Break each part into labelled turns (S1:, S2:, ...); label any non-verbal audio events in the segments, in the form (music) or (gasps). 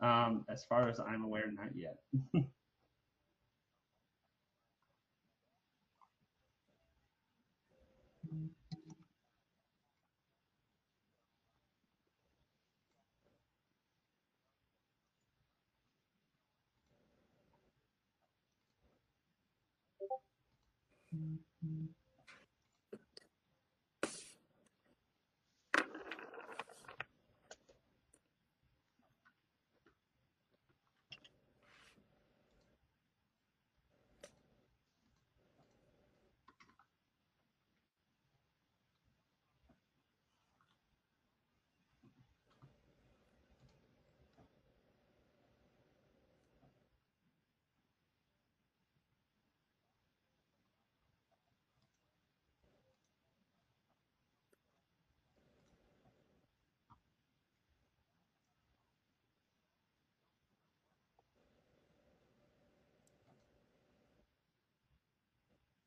S1: Um, as far as I'm aware, not yet. yeah. (laughs)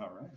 S1: All right.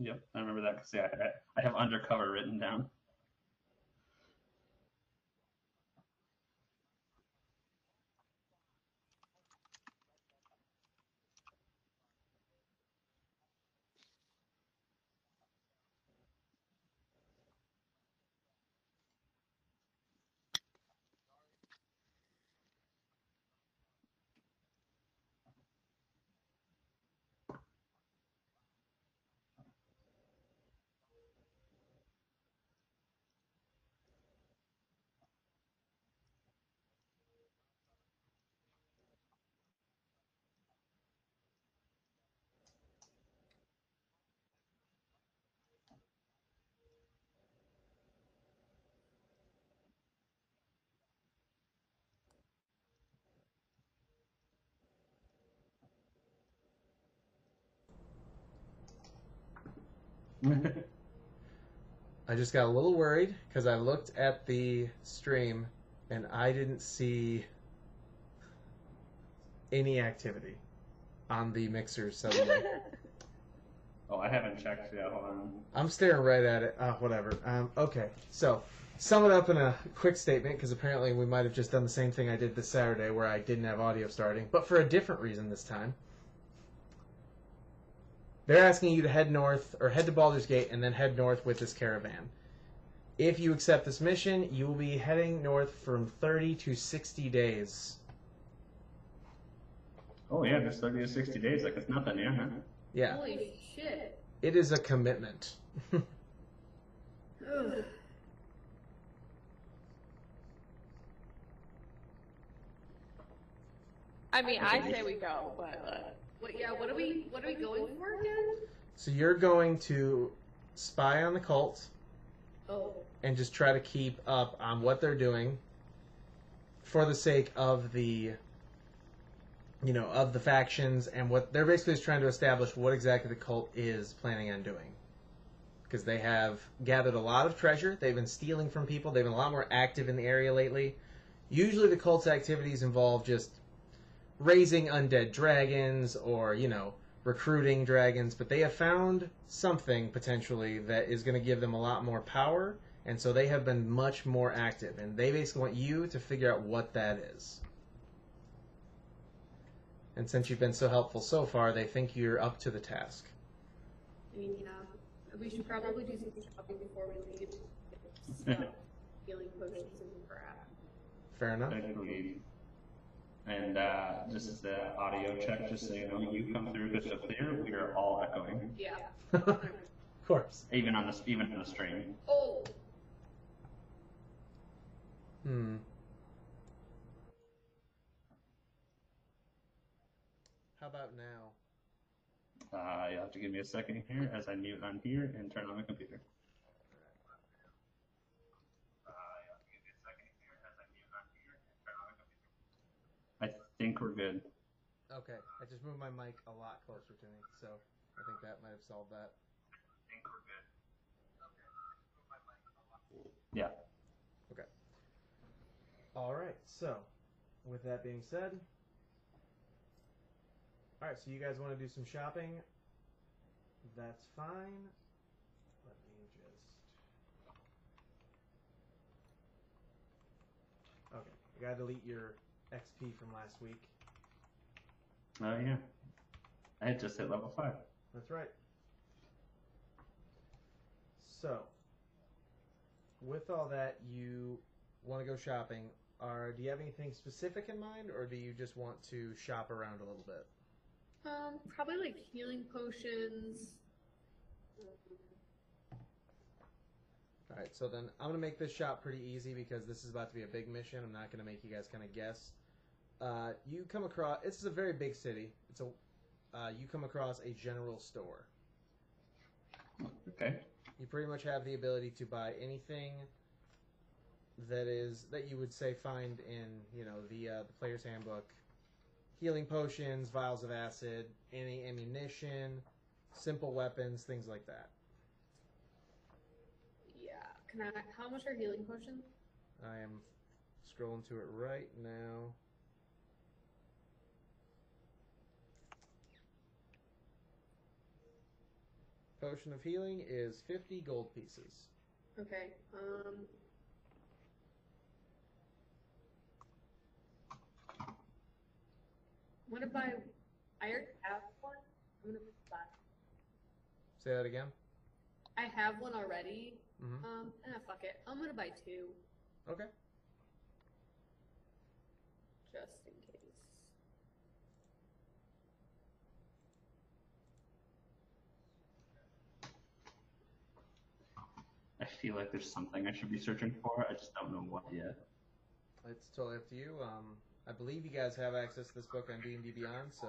S1: Yep, I remember that because yeah, I, I have undercover written down. (laughs)
S2: I just got a little worried because I looked at the stream and I didn't see any activity on the mixer suddenly. (laughs)
S1: oh, I haven't checked yet. Hold on.
S2: I'm staring right at it. Uh, whatever. Um, okay, so sum it up in a quick statement because apparently we might have just done the same thing I did this Saturday where I didn't have audio starting, but for a different reason this time. They're asking you to head north or head to Baldur's Gate and then head north with this caravan. If you accept this mission, you will be heading north from 30 to 60 days.
S1: Oh yeah, just thirty to sixty days. Like it's nothing, yeah. Huh?
S2: Yeah,
S3: Holy shit.
S2: it is a commitment. (laughs) (sighs)
S4: I mean, I say we go, but uh,
S3: What, yeah, what are we what are we going for again?
S2: so you're going to spy on the cult
S3: Oh.
S2: and just try to keep up on what they're doing for the sake of the you know of the factions and what they're basically just trying to establish what exactly the cult is planning on doing because they have gathered a lot of treasure they've been stealing from people they've been a lot more active in the area lately usually the cult's activities involve just raising undead dragons or you know recruiting dragons, but they have found something potentially that is going to give them a lot more power, and so they have been much more active. And they basically want you to figure out what that is. And since you've been so helpful so far, they think you're up to the task.
S3: I mean, yeah. We should probably do some shopping before we leave. Stuff, healing potions and crap.
S2: Fair enough.
S1: Agreed. And uh, just as the audio check, just so you know, you come through crystal clear. We are all echoing,
S3: Yeah. (laughs)
S2: of course.
S1: even on the even on the stream.
S3: Oh.
S2: Hmm. How about now?
S1: Uh, you'll have to give me a second here as I mute on here and turn on the computer. I think we're good.
S2: Okay, I just moved my mic a lot closer to me, so I think that might have solved that. I think we're good. Okay.
S1: Yeah. Okay.
S2: All right. So, with that being said, all right. So you guys want to do some shopping? That's fine. Let me just. Okay, I gotta delete your XP from last week.
S1: Oh yeah. I had just hit level five.
S2: That's right. So, with all that, you want to go shopping. Are do you have anything specific in mind, or do you just want to shop around a little bit?
S3: Um, probably like healing potions.
S2: All right, so then I'm gonna make this shop pretty easy because this is about to be a big mission. I'm not gonna make you guys kind of guess. Uh, you come across. This is a very big city. It's a. Uh, you come across a general store.
S1: Okay.
S2: You pretty much have the ability to buy anything that is that you would say find in you know the uh, the player's handbook. Healing potions, vials of acid, any ammunition, simple weapons, things like that.
S3: Yeah. Can I? How much are healing potions?
S2: I am scrolling to it right now. Potion of healing is 50 gold pieces.
S3: Okay. Um. I'm gonna buy. I already have one. I'm gonna buy.
S2: Say that again.
S3: I have one already.
S2: Mm-hmm.
S3: Um. Eh, fuck it. I'm gonna buy two,
S2: Okay.
S3: just in case.
S1: I feel like there's something I should be searching for. I just don't know what yet.
S2: It's totally up to you. Um, I believe you guys have access to this book on D&D Beyond, so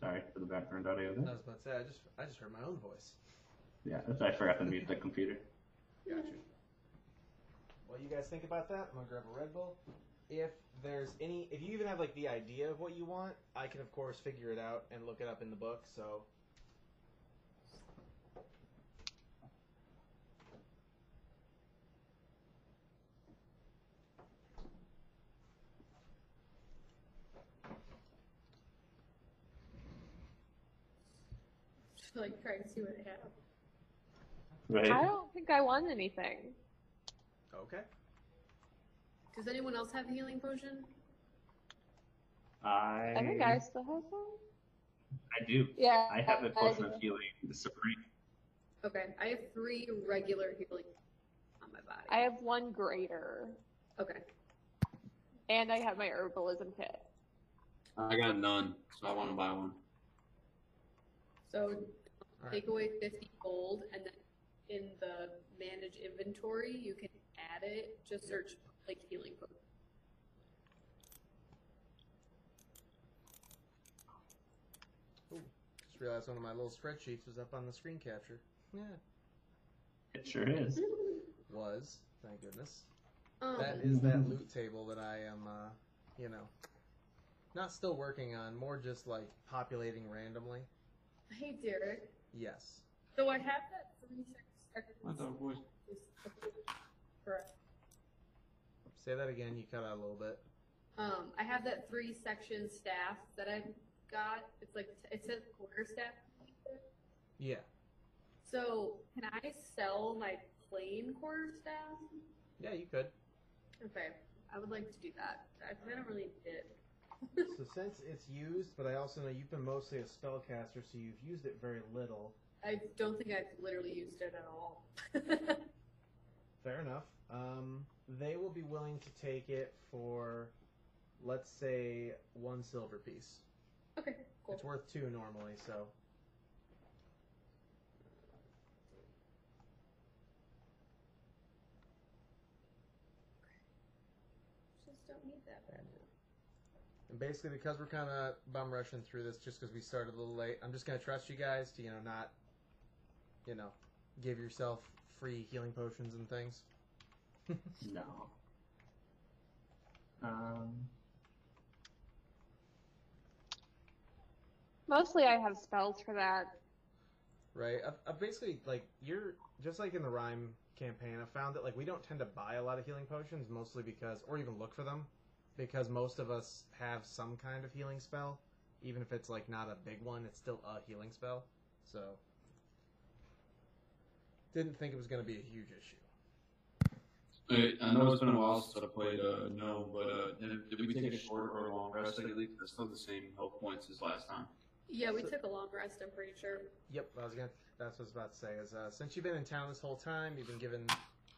S1: Sorry for the background audio
S2: I was about to say I just I just heard my own voice.
S1: Yeah, that's I forgot to mute the computer.
S2: Got you. While you guys think about that, I'm gonna grab a Red Bull. If there's any, if you even have like the idea of what you want, I can of course figure it out and look it up in the book. So
S3: to like try and see what I have.
S1: Right?
S4: I don't think I won anything.
S2: Okay.
S3: Does anyone else have healing potion?
S1: I.
S4: I think I still have some.
S1: I do.
S4: Yeah.
S1: I have a potion of healing, the supreme.
S3: Okay, I have three regular healing on my body.
S4: I have one greater,
S3: Okay.
S4: and I have my herbalism kit.
S5: I got none, so I want to buy one.
S3: So
S2: All
S3: take away 50 gold, and then in the manage inventory, you can add it. Just search like healing potion.
S2: Just realized one of my little spreadsheets was up on the screen capture. Yeah.
S1: It sure is. (laughs)
S2: Was. Thank goodness.
S3: Um,
S2: That is that loot table that I am, uh, you know, not still working on, more just like populating randomly.
S3: hey, Derek.
S2: Yes.
S3: So I have that three seconds.
S5: What the boy?
S3: Correct.
S2: Say that again. You cut out a little bit.
S3: Um, I have that three section staff that I've got. It's like it says quarter staff.
S2: Yeah.
S3: So can I sell my plain quarter staff?
S2: Yeah, you could.
S3: Okay, I would like to do that. I I don't really need it. (laughs)
S2: So since it's used, but I also know you've been mostly a spellcaster, so you've used it very little.
S3: I don't think I've literally used it at all. (laughs)
S2: Fair enough. Um, they will be willing to take it for, let's say, one silver piece.
S3: okay, cool.
S2: It's worth two normally, so.
S3: Just don't need that. bad.
S2: And basically, because we're kind of bum rushing through this, just because we started a little late, I'm just gonna trust you guys to, you know, not, you know, give yourself free healing potions and things. (laughs)
S1: No. Um.
S4: Mostly, I have spells for that.
S2: Right. I've, I've basically like you're just like in the Rime campaign. I found that like we don't tend to buy a lot of healing potions, mostly because, or even look for them, because most of us have some kind of healing spell, even if it's like not a big one. It's still a healing spell. So didn't think it was going to be a huge issue.
S5: Hey, I know it's been a while since I played uh, No, but uh, did, did we take a short or a long rest lately? 'Cause it's still the same health points as last time.
S3: Yeah, we
S2: So-
S3: took a long rest. I'm pretty sure.
S2: Yep, I was gonna. That's what I was about to say. Is uh, since you've been in town this whole time, you've been given.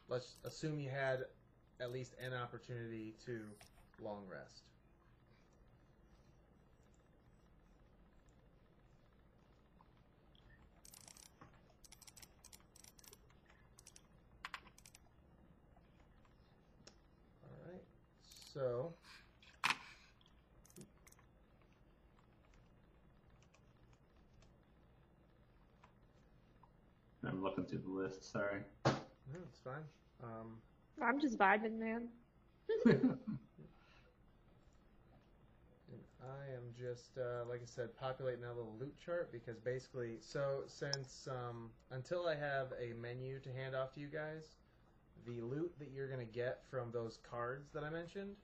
S2: Let's assume you had at least an opportunity to long rest. All right. So.
S1: I'm looking through the list, sorry.
S2: No, it's fine. Um,
S4: I'm just vibing, man. (laughs)
S2: and I am just, uh, like I said, populating that little loot chart because basically, so since um, until I have a menu to hand off to you guys, the loot that you're going to get from those cards that I mentioned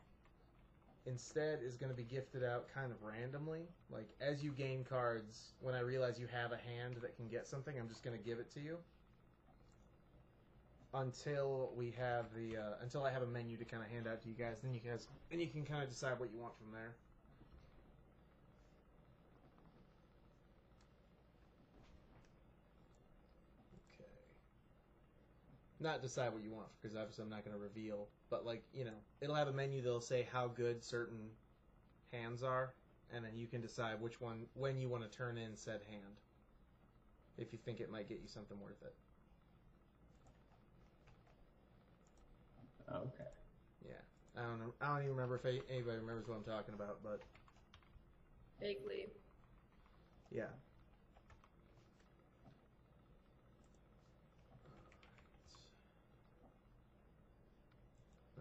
S2: instead is going to be gifted out kind of randomly. Like, as you gain cards, when I realize you have a hand that can get something, I'm just going to give it to you. Until we have the uh, until I have a menu to kind of hand out to you guys, then you guys then you can kind of decide what you want from there. Okay. Not decide what you want because obviously I'm not going to reveal, but like you know, it'll have a menu that'll say how good certain hands are, and then you can decide which one when you want to turn in said hand. If you think it might get you something worth it.
S1: okay.
S2: Yeah, I don't know. I don't even remember if anybody remembers what I'm talking about, but
S3: Vaguely.
S2: yeah.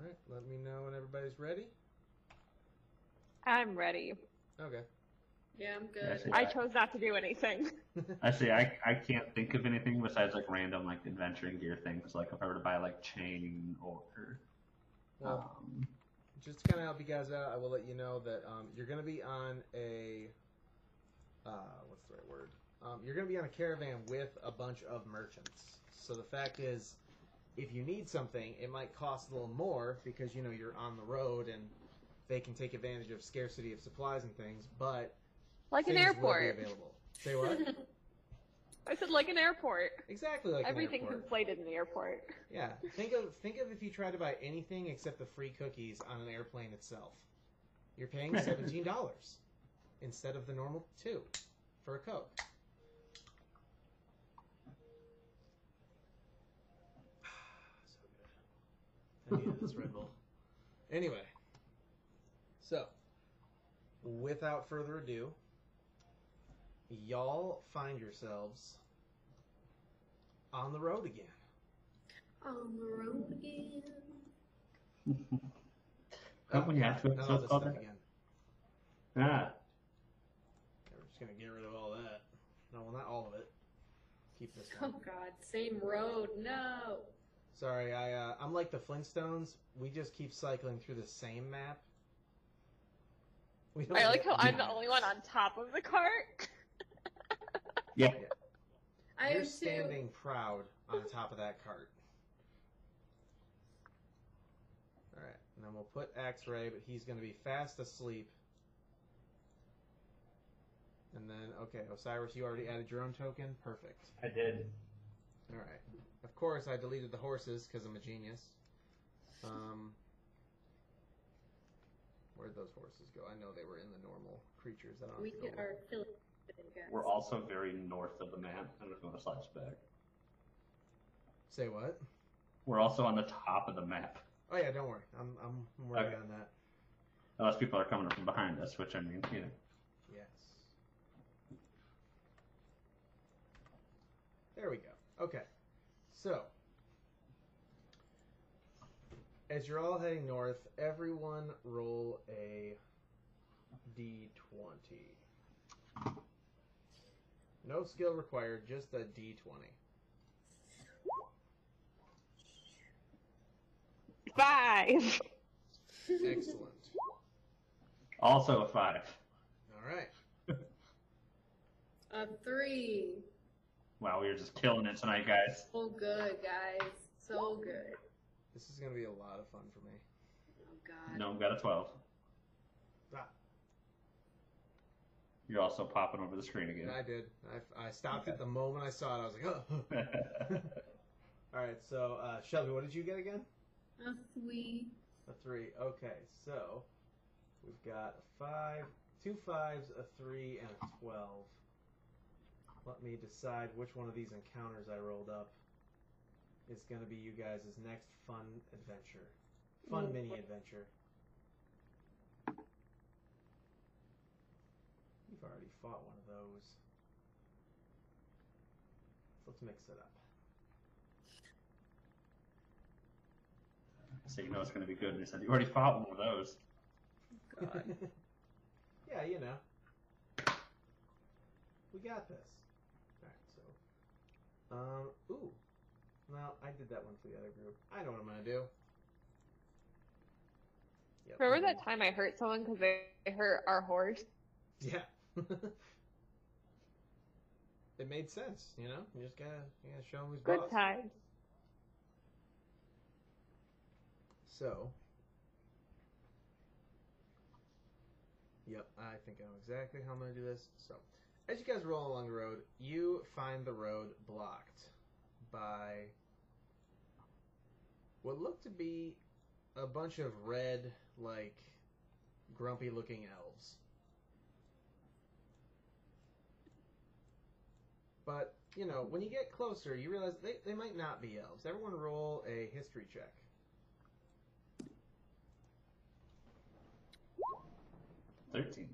S2: All right, let me know when everybody's ready.
S4: I'm ready.
S2: Okay.
S3: Yeah, I'm
S1: Yeah,
S3: good.
S1: see,
S4: I chose not to do anything.
S1: I see. I, I can't think of anything besides like random like adventuring gear things. Like if I were to buy like chain or
S2: well,
S1: um,
S2: just to kind of help you guys out, I will let you know that um, you're going to be on a uh, what's the right word? Um, you're going to be on a caravan with a bunch of merchants. So the fact is, if you need something, it might cost a little more because you know you're on the road and they can take advantage of scarcity of supplies and things. But
S4: Like an
S2: things will be
S4: airport.
S2: available. Say what? (laughs)
S4: I said like an airport.
S2: exactly like
S4: Everything's
S2: an airport.
S4: inflated in the airport.
S2: Yeah, think of think of if you try to buy anything except the free cookies on an airplane itself. You're paying seventeen dollars (laughs) instead of the normal two for a coke. so good. I needed this Red Bull. Anyway, so without further ado, y'all find yourselves on the road again.
S3: On the road again. (laughs)
S1: Don't we have to
S2: Not all this stuff
S1: that?
S2: again.
S1: Ah,
S2: We're just gonna get rid of all that. No, well, not all of it. Keep this
S3: Oh
S2: one.
S3: god, same road. No.
S2: Sorry, I uh, I'm like the Flintstones. We just keep cycling through the same map. We don't
S4: I like how I'm the only one on top of the cart. (laughs)
S1: yeah.
S3: I
S2: You're
S3: am too.
S2: standing proud on top of that cart. All right, and then we'll put X-ray, but he's gonna be fast asleep. And then, okay, Osiris, you already added your own token. Perfect.
S1: I did.
S2: All right. Of course, I deleted the horses because I'm a genius. Um, where'd those horses go? I know they were in the normal creatures. I don't
S3: We
S2: have to
S3: get
S2: go
S3: our
S2: look.
S3: Philip guys.
S1: We're also very north of the map. I don't know if you want to slash back.
S2: Say what?
S1: We're also on the top of the map.
S2: Oh yeah, don't worry. I'm I'm I'm working
S1: Okay.
S2: on that.
S1: Unless people are coming from behind us, which I mean, you know.
S2: Yes. There we go. Okay. So, as you're all heading north, everyone roll a d20. No skill required, just a d20.
S4: Five.
S2: Excellent.
S1: Also a five.
S2: All right.
S3: A three.
S1: Wow, we are just killing it tonight, guys.
S3: So good, guys. So good.
S2: This is going to be a lot of fun for me.
S3: Oh god.
S1: No, we got a 12.
S2: Ah.
S1: You're also popping over the screen again.
S2: I did. I, I stopped at the moment I saw it. I was like, oh. (laughs) All right, so uh, Shelby, what did you get again?
S3: A three.
S2: A three. Okay, so we've got a five, two fives, a three, and a twelve. Let me decide which one of these encounters I rolled up is going to be you guys' next fun adventure, fun
S3: Mm.
S2: mini adventure. You've already fought one of those. Let's mix it up.
S1: so you know it's going to be good. And he said, You already fought one of those.
S3: God. (laughs)
S2: yeah, you know. We got this. Alright, so. Um, ooh. Well, I did that one for the other group. I know what I'm gonna do. Yep.
S4: Remember that time I hurt someone because they hurt our horse?
S2: Yeah. (laughs) it made sense, you know? You just gotta, you gotta show them who's
S4: Good
S2: boss.
S4: times.
S2: So. Yep, I think I know exactly how I'm going to do this. So, as you guys roll along the road, you find the road blocked by what looked to be a bunch of red, like, grumpy looking elves. But, you know, when you get closer, you realize they, they might not be elves. Everyone roll a history check.
S1: Thirteen.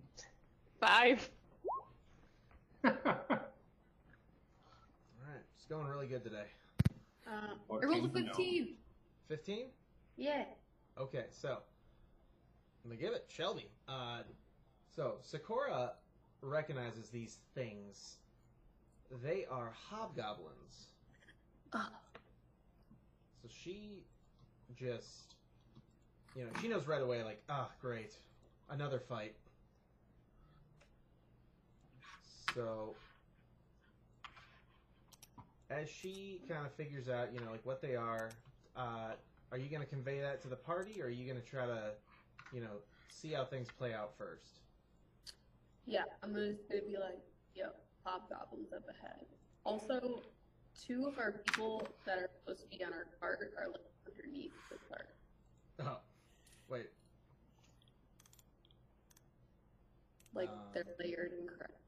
S4: Five.
S2: All right, it's going really good today.
S3: Uh, I rolled a 15.
S2: 15?
S3: Yeah.
S2: Okay, so I'm gonna give it Shelby. Uh, so Sakura recognizes these things. They are hobgoblins.
S3: Oh.
S2: So she just, you know, she knows right away, like, ah, great, another fight. So as she kind of figures out, you know, like what they are, uh, are you going to convey that to the party, or are you going to try to, you know, see how things play out first?
S3: Yeah, I'm gonna, gonna be like, yo, hobgoblins up ahead. Also, two of our people that are supposed to be on our cart are like underneath the cart.
S2: Oh, wait.
S3: Like
S2: Um.
S3: they're layered incorrectly.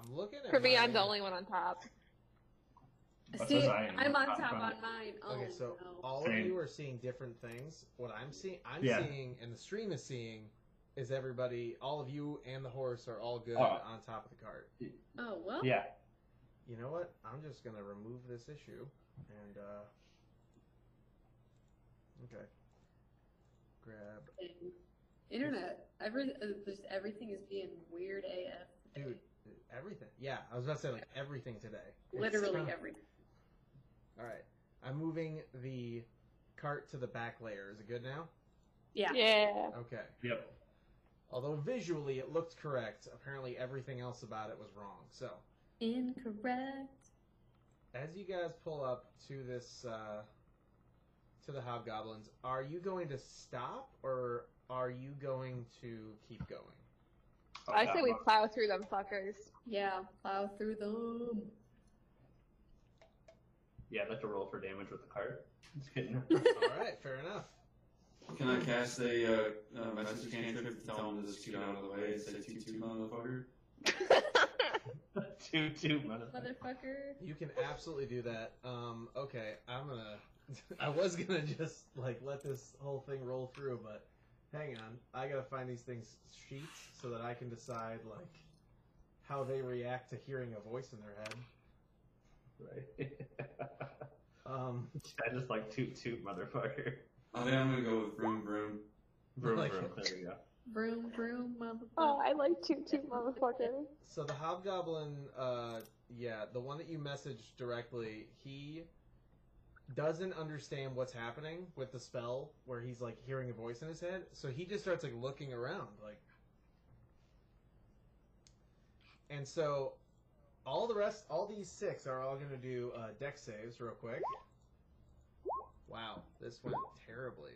S2: I'm looking at.
S4: For me, I'm the only one on top.
S1: What
S3: See,
S1: I am
S3: on
S1: top
S3: top on mine. Oh
S2: Okay, so
S3: no.
S2: all of you are seeing different things. What I'm seeing, I'm
S1: Yeah.
S2: seeing, and the stream is seeing, is everybody, all of you and the horse are all good
S1: Oh.
S2: on top of the cart.
S3: Oh well.
S1: Yeah.
S2: You know what? I'm just gonna remove this issue, and uh, okay, grab,
S3: Internet. Every uh, just everything is being weird AF.
S2: dude, everything. Yeah, I was about to say like everything today.
S3: Literally
S2: kinda-
S3: everything.
S2: All right, I'm moving the cart to the back layer. Is it good now?
S3: Yeah.
S4: Yeah.
S2: Okay.
S1: Yep.
S2: Although visually it looked correct, apparently everything else about it was wrong. So,
S3: Incorrect.
S2: as you guys pull up to this, uh, to the hobgoblins, are you going to stop or are you going to keep going?
S4: I say we plow through them fuckers.
S3: Yeah. Plow through them.
S1: Yeah, I'd like to roll for damage with the card. (laughs) Just kidding. (laughs)
S2: All right, fair enough.
S5: Can I cast a uh, uh, message cantrip to tell him to just get out of the way and say toot toot motherfucker? (laughs)
S1: two, two, motherfucker.
S3: Motherfucker.
S2: You can absolutely do that. Um, okay, I'm gonna. I was gonna just like let this whole thing roll through, but hang on, I gotta find these things sheets so that I can decide like how they react to hearing a voice in their head.
S1: Right. (laughs)
S2: Um,
S1: I just like toot, toot, motherfucker.
S5: I think I'm gonna go with broom broom.
S1: Vroom,
S2: Like-
S1: vroom. There we go.
S3: Vroom vroom motherfucker.
S4: oh, I like toot toot motherfucker.
S2: so the hobgoblin, uh, yeah, the one that you messaged directly, he doesn't understand what's happening with the spell where he's like hearing a voice in his head, so he just starts like looking around, like. And so, all the rest, all these six are all going to do uh, Dex saves real quick. Wow, this went terribly.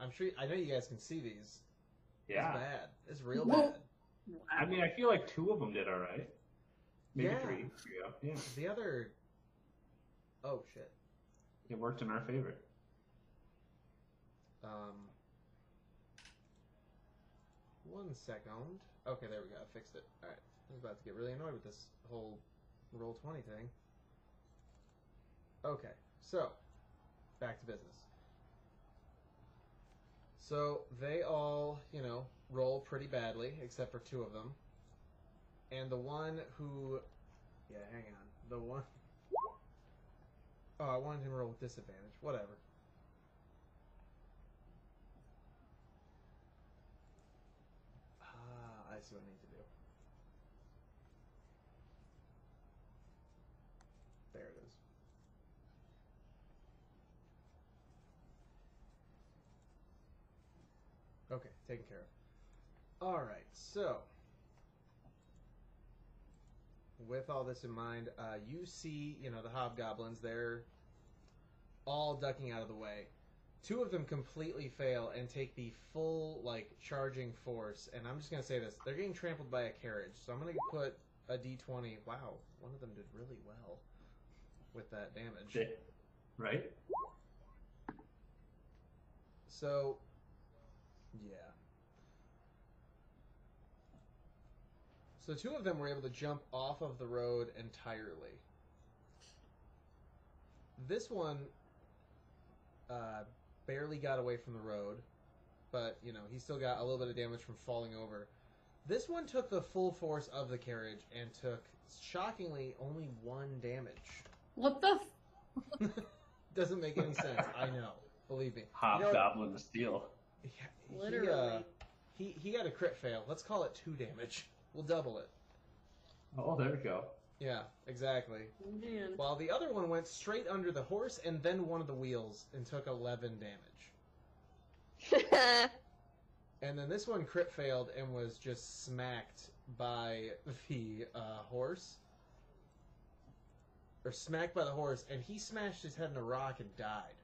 S2: I'm sure. I know you guys can see these. It's
S1: Yeah.
S2: bad. It's real bad.
S1: I mean, I feel like two of them did all right. Maybe
S2: Yeah.
S1: three. Yeah. Yeah.
S2: The other. Oh shit.
S1: It worked in our favor.
S2: Um. One second. Okay, there we go. I fixed it. All right. I was about to get really annoyed with this whole Roll20 thing. Okay, so back to business. So they all, you know, roll pretty badly, except for two of them. And the one who, yeah, hang on, the one. Oh, I wanted him to roll with disadvantage. Whatever. Ah, I see what I need to do. There it is. Okay, taken care of. Alright, so. With all this in mind, uh, you see, you know, the hobgoblins, they're all ducking out of the way. Two of them completely fail and take the full, like, charging force. And I'm just going to say this they're getting trampled by a carriage. So I'm going to put a d20. Wow, one of them did really well with that damage.
S1: Right?
S2: So, yeah. So two of them were able to jump off of the road entirely. This one uh, barely got away from the road, but you know he still got a little bit of damage from falling over. This one took the full force of the carriage and took shockingly only one damage.
S3: What the? F- (laughs)
S2: Doesn't make any sense. (laughs) I know. Believe me. You know,
S1: Hobgoblin of steel.
S2: Yeah, he,
S3: Literally.
S2: uh, he he got a crit fail. Let's call it two damage. We'll double it.
S1: Oh, there we go.
S2: Yeah, exactly.
S3: Man.
S2: While the other one went straight under the horse and then one of the wheels and took eleven damage. (laughs) And then this one crit failed and was just smacked by the uh, horse. or smacked by the horse, and he smashed his head in a rock and died.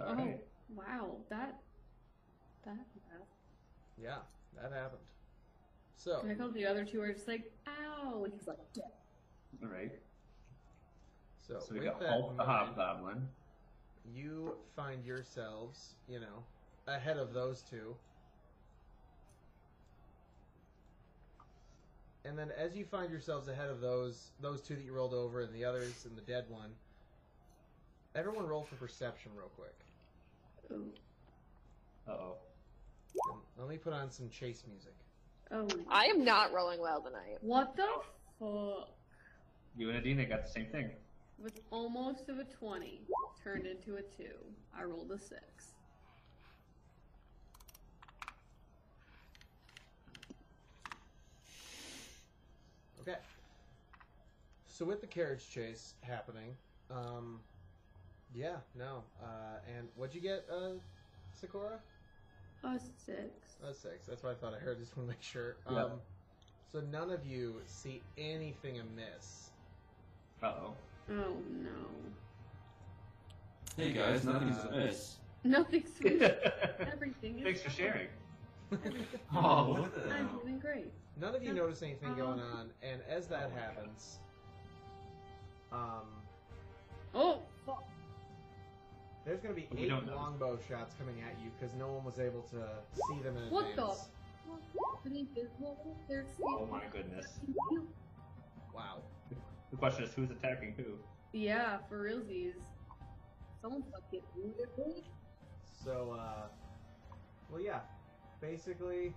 S3: Oh,
S1: Alright.
S3: wow, that that.
S2: Yeah, that happened. So,
S3: And I felt the other two are just like, ow, and he's like, dead.
S1: All right.
S2: so,
S1: So we
S2: with
S1: got
S2: that
S1: Hulk the Hobgoblin.
S2: you find yourselves, you know, ahead of those two. And then as you find yourselves ahead of those those two that you rolled over and the others and the dead one, everyone roll for perception real quick.
S3: Oh,
S1: Uh oh.
S2: Let me put on some chase music.
S3: Oh.
S4: I am not rolling well tonight.
S3: What the fuck?
S1: You and Adina got the same thing.
S3: With almost of a 20, turned into a 2. I rolled a 6.
S2: Okay. So with the carriage chase happening, um, yeah, no. Uh, and what'd you get, uh, Sakura?
S3: A 6.
S2: A six. That's what I thought I heard. (laughs) Just want to make sure.
S1: Yeah.
S2: Um, so none of you see anything amiss.
S1: Uh oh.
S3: Oh no.
S5: Hey guys, nothing's
S2: Uh, (laughs)
S5: amiss.
S3: Nothing sweet. Everything is
S1: Thanks for sharing. (laughs)
S5: Oh, what
S3: I'm doing great.
S2: None of you
S3: Yeah.
S2: notice anything going
S3: Uh-huh.
S2: on, and as that
S1: Oh my
S2: happens, um,
S3: Oh, fuck.
S2: There's going to be
S1: We
S2: eight
S1: don't
S2: longbow shots coming at you because no one was able to see them in
S3: What the-
S2: advance.
S3: The
S1: Oh my goodness.
S2: Wow.
S1: The question is who's attacking who?
S3: Yeah, for realsies. Someone fucking wounded me.
S2: So, uh, well, yeah, basically.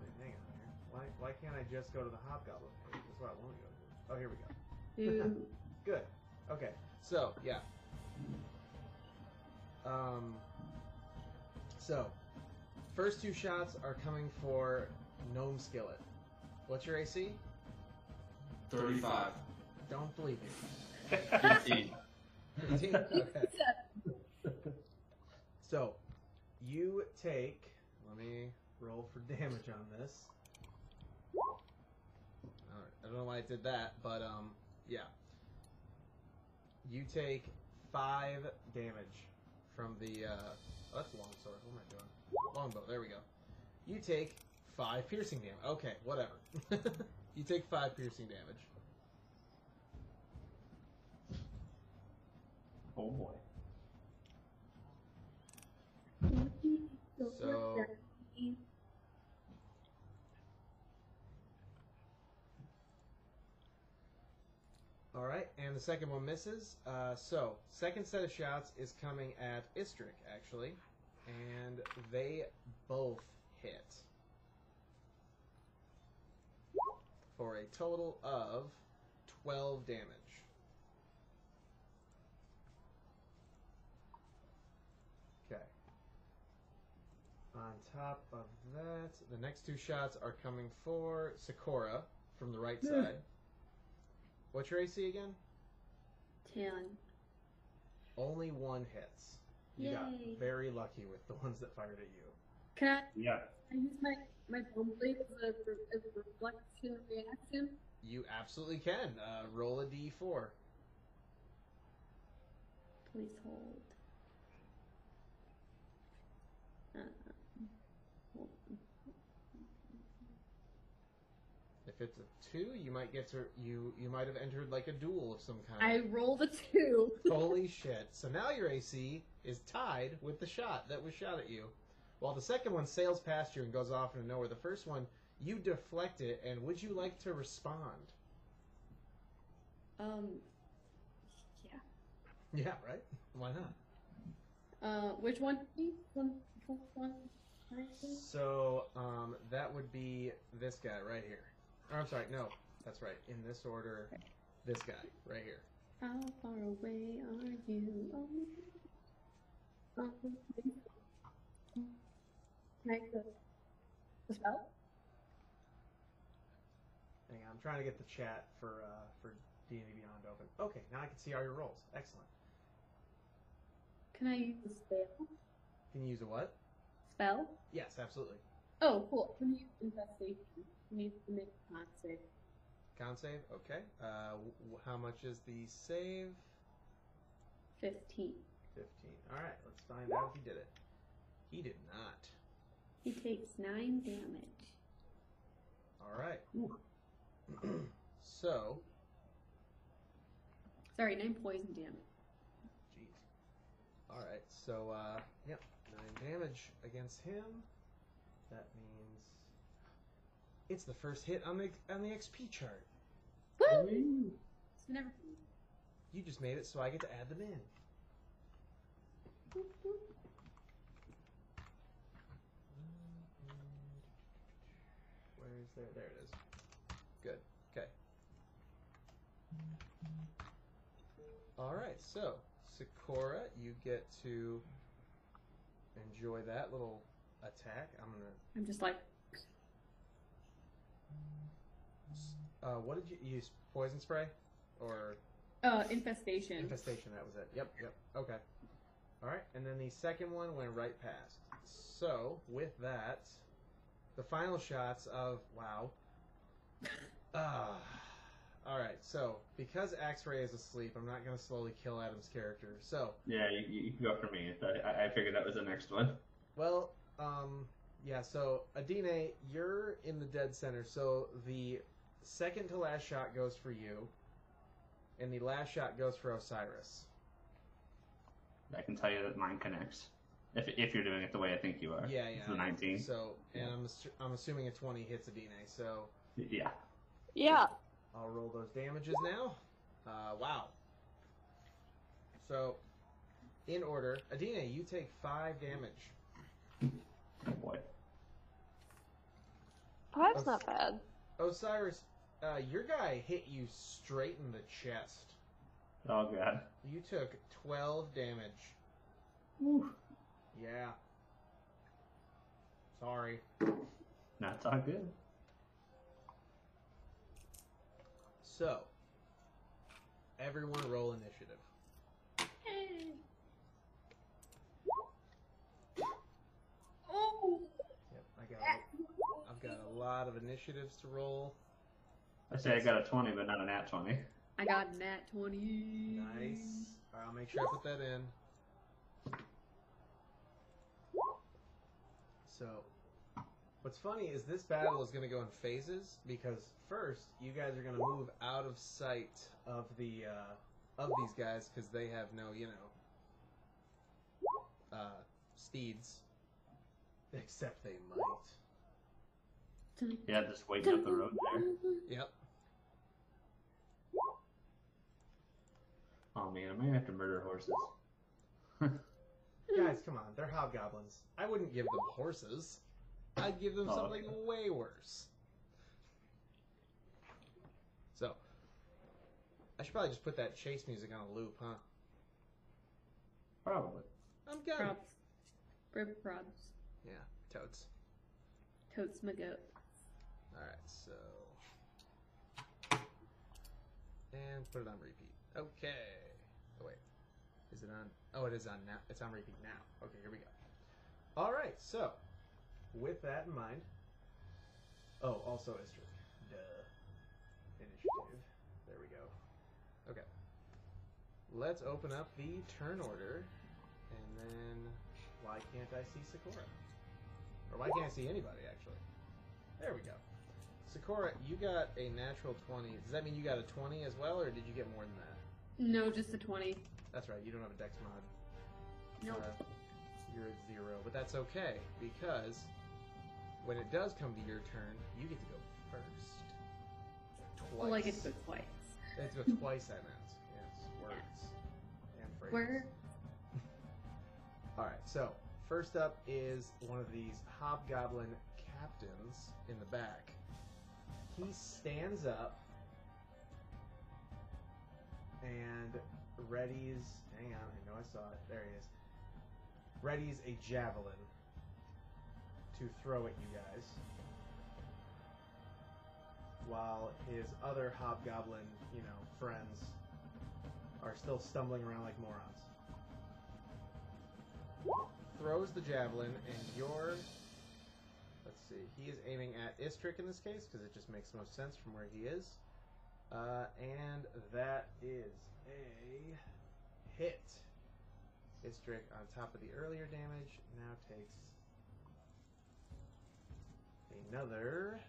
S2: Wait, hang on here. Why, why can't I just go to the Hobgoblin page? That's what I want to go to. Oh, here we go.
S3: Dude. (laughs)
S2: Good. Okay. So, yeah. Um. So, first two shots are coming for Gnome Skillet. What's your AC?
S5: 35.
S2: Don't believe me.
S5: 15.
S2: 15? (laughs) Okay. (laughs) So, you take. Let me roll for damage on this. Alright, I don't know why I did that, but um, yeah. You take five damage from the. Uh, oh, that's longsword. What am I doing? Longbow. There we go. You take five piercing damage. Okay, whatever. (laughs) you take five piercing damage.
S1: Oh boy.
S2: So- All right, and the second one misses. Uh, so, second set of shots is coming at Istrick, actually, and they both hit for a total of 12 damage. Okay. On top of that, the next two shots are coming for Sakura from the right side. What's your AC again?
S3: Ten.
S2: Only one hits. You got
S3: Yay.
S2: very lucky with the (laughs) ones that fired at you.
S3: Can I,
S1: Yeah.
S3: I use my my bone blade as a, as a reflection reaction?
S2: You absolutely can. Uh, roll a d4.
S3: Please hold. Uh, hold.
S2: If it's a two, you might get to you. You might have entered like a duel of some kind.
S3: I rolled a two. (laughs)
S2: Holy shit! So now your AC is tied with the shot that was shot at you, while the second one sails past you and goes off into nowhere. The first one you deflect it, and would you like to respond?
S3: Um. Yeah.
S2: Yeah, right. Why not?
S3: Uh, which one? One, one, one.
S2: So um, that would be this guy right here. I'm sorry, no, that's right. In this order, this guy right here.
S3: How far away are you? Oh, um, Can I go? The spell?
S2: Hang on, I'm trying to get the chat for uh, for D&D Beyond open. Okay, now I can see all your rolls. Excellent.
S3: Can I use the spell?
S2: Can you use a what?
S3: Spell?
S2: Yes, absolutely.
S3: Oh, cool. Can you use investigation? Can you make a con save?
S2: Con save. Okay. Uh, w- how much is the save?
S3: Fifteen.
S2: Fifteen. All right. Let's find out if he did it. He did not.
S3: He takes nine damage.
S2: All right. (clears throat) so,
S3: Sorry, nine poison damage.
S2: jeez. All right. So, uh, yep, nine damage against him. That means it's the first hit on the on the XP chart.
S3: Woo! It's never.
S2: You just made it, so I get to add them in. Where is there? There it is. Good. Okay. All right. So, Sakura, you get to enjoy that little attack. I'm gonna.
S3: I'm just like,
S2: Uh, what did you use? Poison spray, or
S3: uh, infestation.
S2: Infestation, that was it. Yep, yep. Okay. All right, and then the second one went right past. So, with that, the final shots of wow. (laughs) Ah. all right. So, because X-Ray is asleep, I'm not going to slowly kill Adam's character. So,
S1: Yeah, you, you can go for me. I, I figured that was the next one.
S2: well, um, yeah. So, Adine, you're in the dead center. So the second to last shot goes for you, and the last shot goes for Osiris.
S1: I can tell you that mine connects. If, if you're doing it the way I think you are.
S2: Yeah,
S1: It's
S2: yeah.
S1: the 19.
S2: So, and I'm assu- I'm assuming a 20 hits Adina. So
S1: Yeah.
S4: Yeah.
S2: I'll roll those damages now. Uh, wow. So, in order, Adina, you take five damage.
S1: Oh boy.
S4: Five's not bad.
S2: Osiris, uh, your guy hit you straight in the chest.
S1: Oh god.
S2: You took 12 damage.
S1: Whew.
S2: Yeah. Sorry.
S1: No, it's all good.
S2: So, everyone roll initiative.
S3: Hey. Oh.
S2: Yep, I got. A, I've got a lot of initiatives to roll.
S1: I say I got a 20, but not a nat 20.
S3: I got nat twenty.
S2: Nice. All right, I'll make sure I put that in. So, what's funny is this battle is going to go in phases because first you guys are going to move out of sight of the uh, of these guys because they have no, you know, uh, steeds. (laughs) Except they might.
S1: Yeah, just waiting up the road there.
S2: Yep.
S1: Oh man, I may have to murder horses. (laughs)
S2: Guys, come on, they're hobgoblins. I wouldn't give them horses. I'd give them
S1: Oh,
S2: something
S1: okay.
S2: way worse. So, I should probably just put that chase music on a loop, huh?
S1: Probably.
S2: I'm good.
S3: Props. Rib props.
S2: Yeah, totes.
S3: Totes my goat.
S2: Alright, so. And put it on repeat. Okay. Oh, wait. Is it on? Oh, it is on now. It's on repeat now. Okay, here we go. Alright, so. With that in mind. Oh, also Istrid. Duh. Initiative. There we go. Okay. Let's open up the turn order. And then. Why can't I see Sakura? Or why can't I see anybody, actually? There we go. Sakura, you got a natural 20. Does that mean you got a 20 as well, or did you get more than that?
S3: No, just a twenty.
S2: That's right, you don't have a dex mod.
S3: Nope.
S2: Uh, you're at zero, but that's okay, because when it does come to your turn, you get to go first. Twice.
S3: well, I get to go twice.
S2: It's go twice, that meant. Yes, words. And phrases.
S3: Where? (laughs)
S2: Alright, so first up is one of these hobgoblin captains in the back. He stands up and readies. Hang on, I know I saw it. There he is. Readies a javelin to throw at you guys. While his other hobgoblin, you know, friends are still stumbling around like morons throws the javelin, and your let's see, he is aiming at Istrick in this case because it just makes most sense from where he is. Uh, and that is a hit. Drake on top of the earlier damage. Now takes another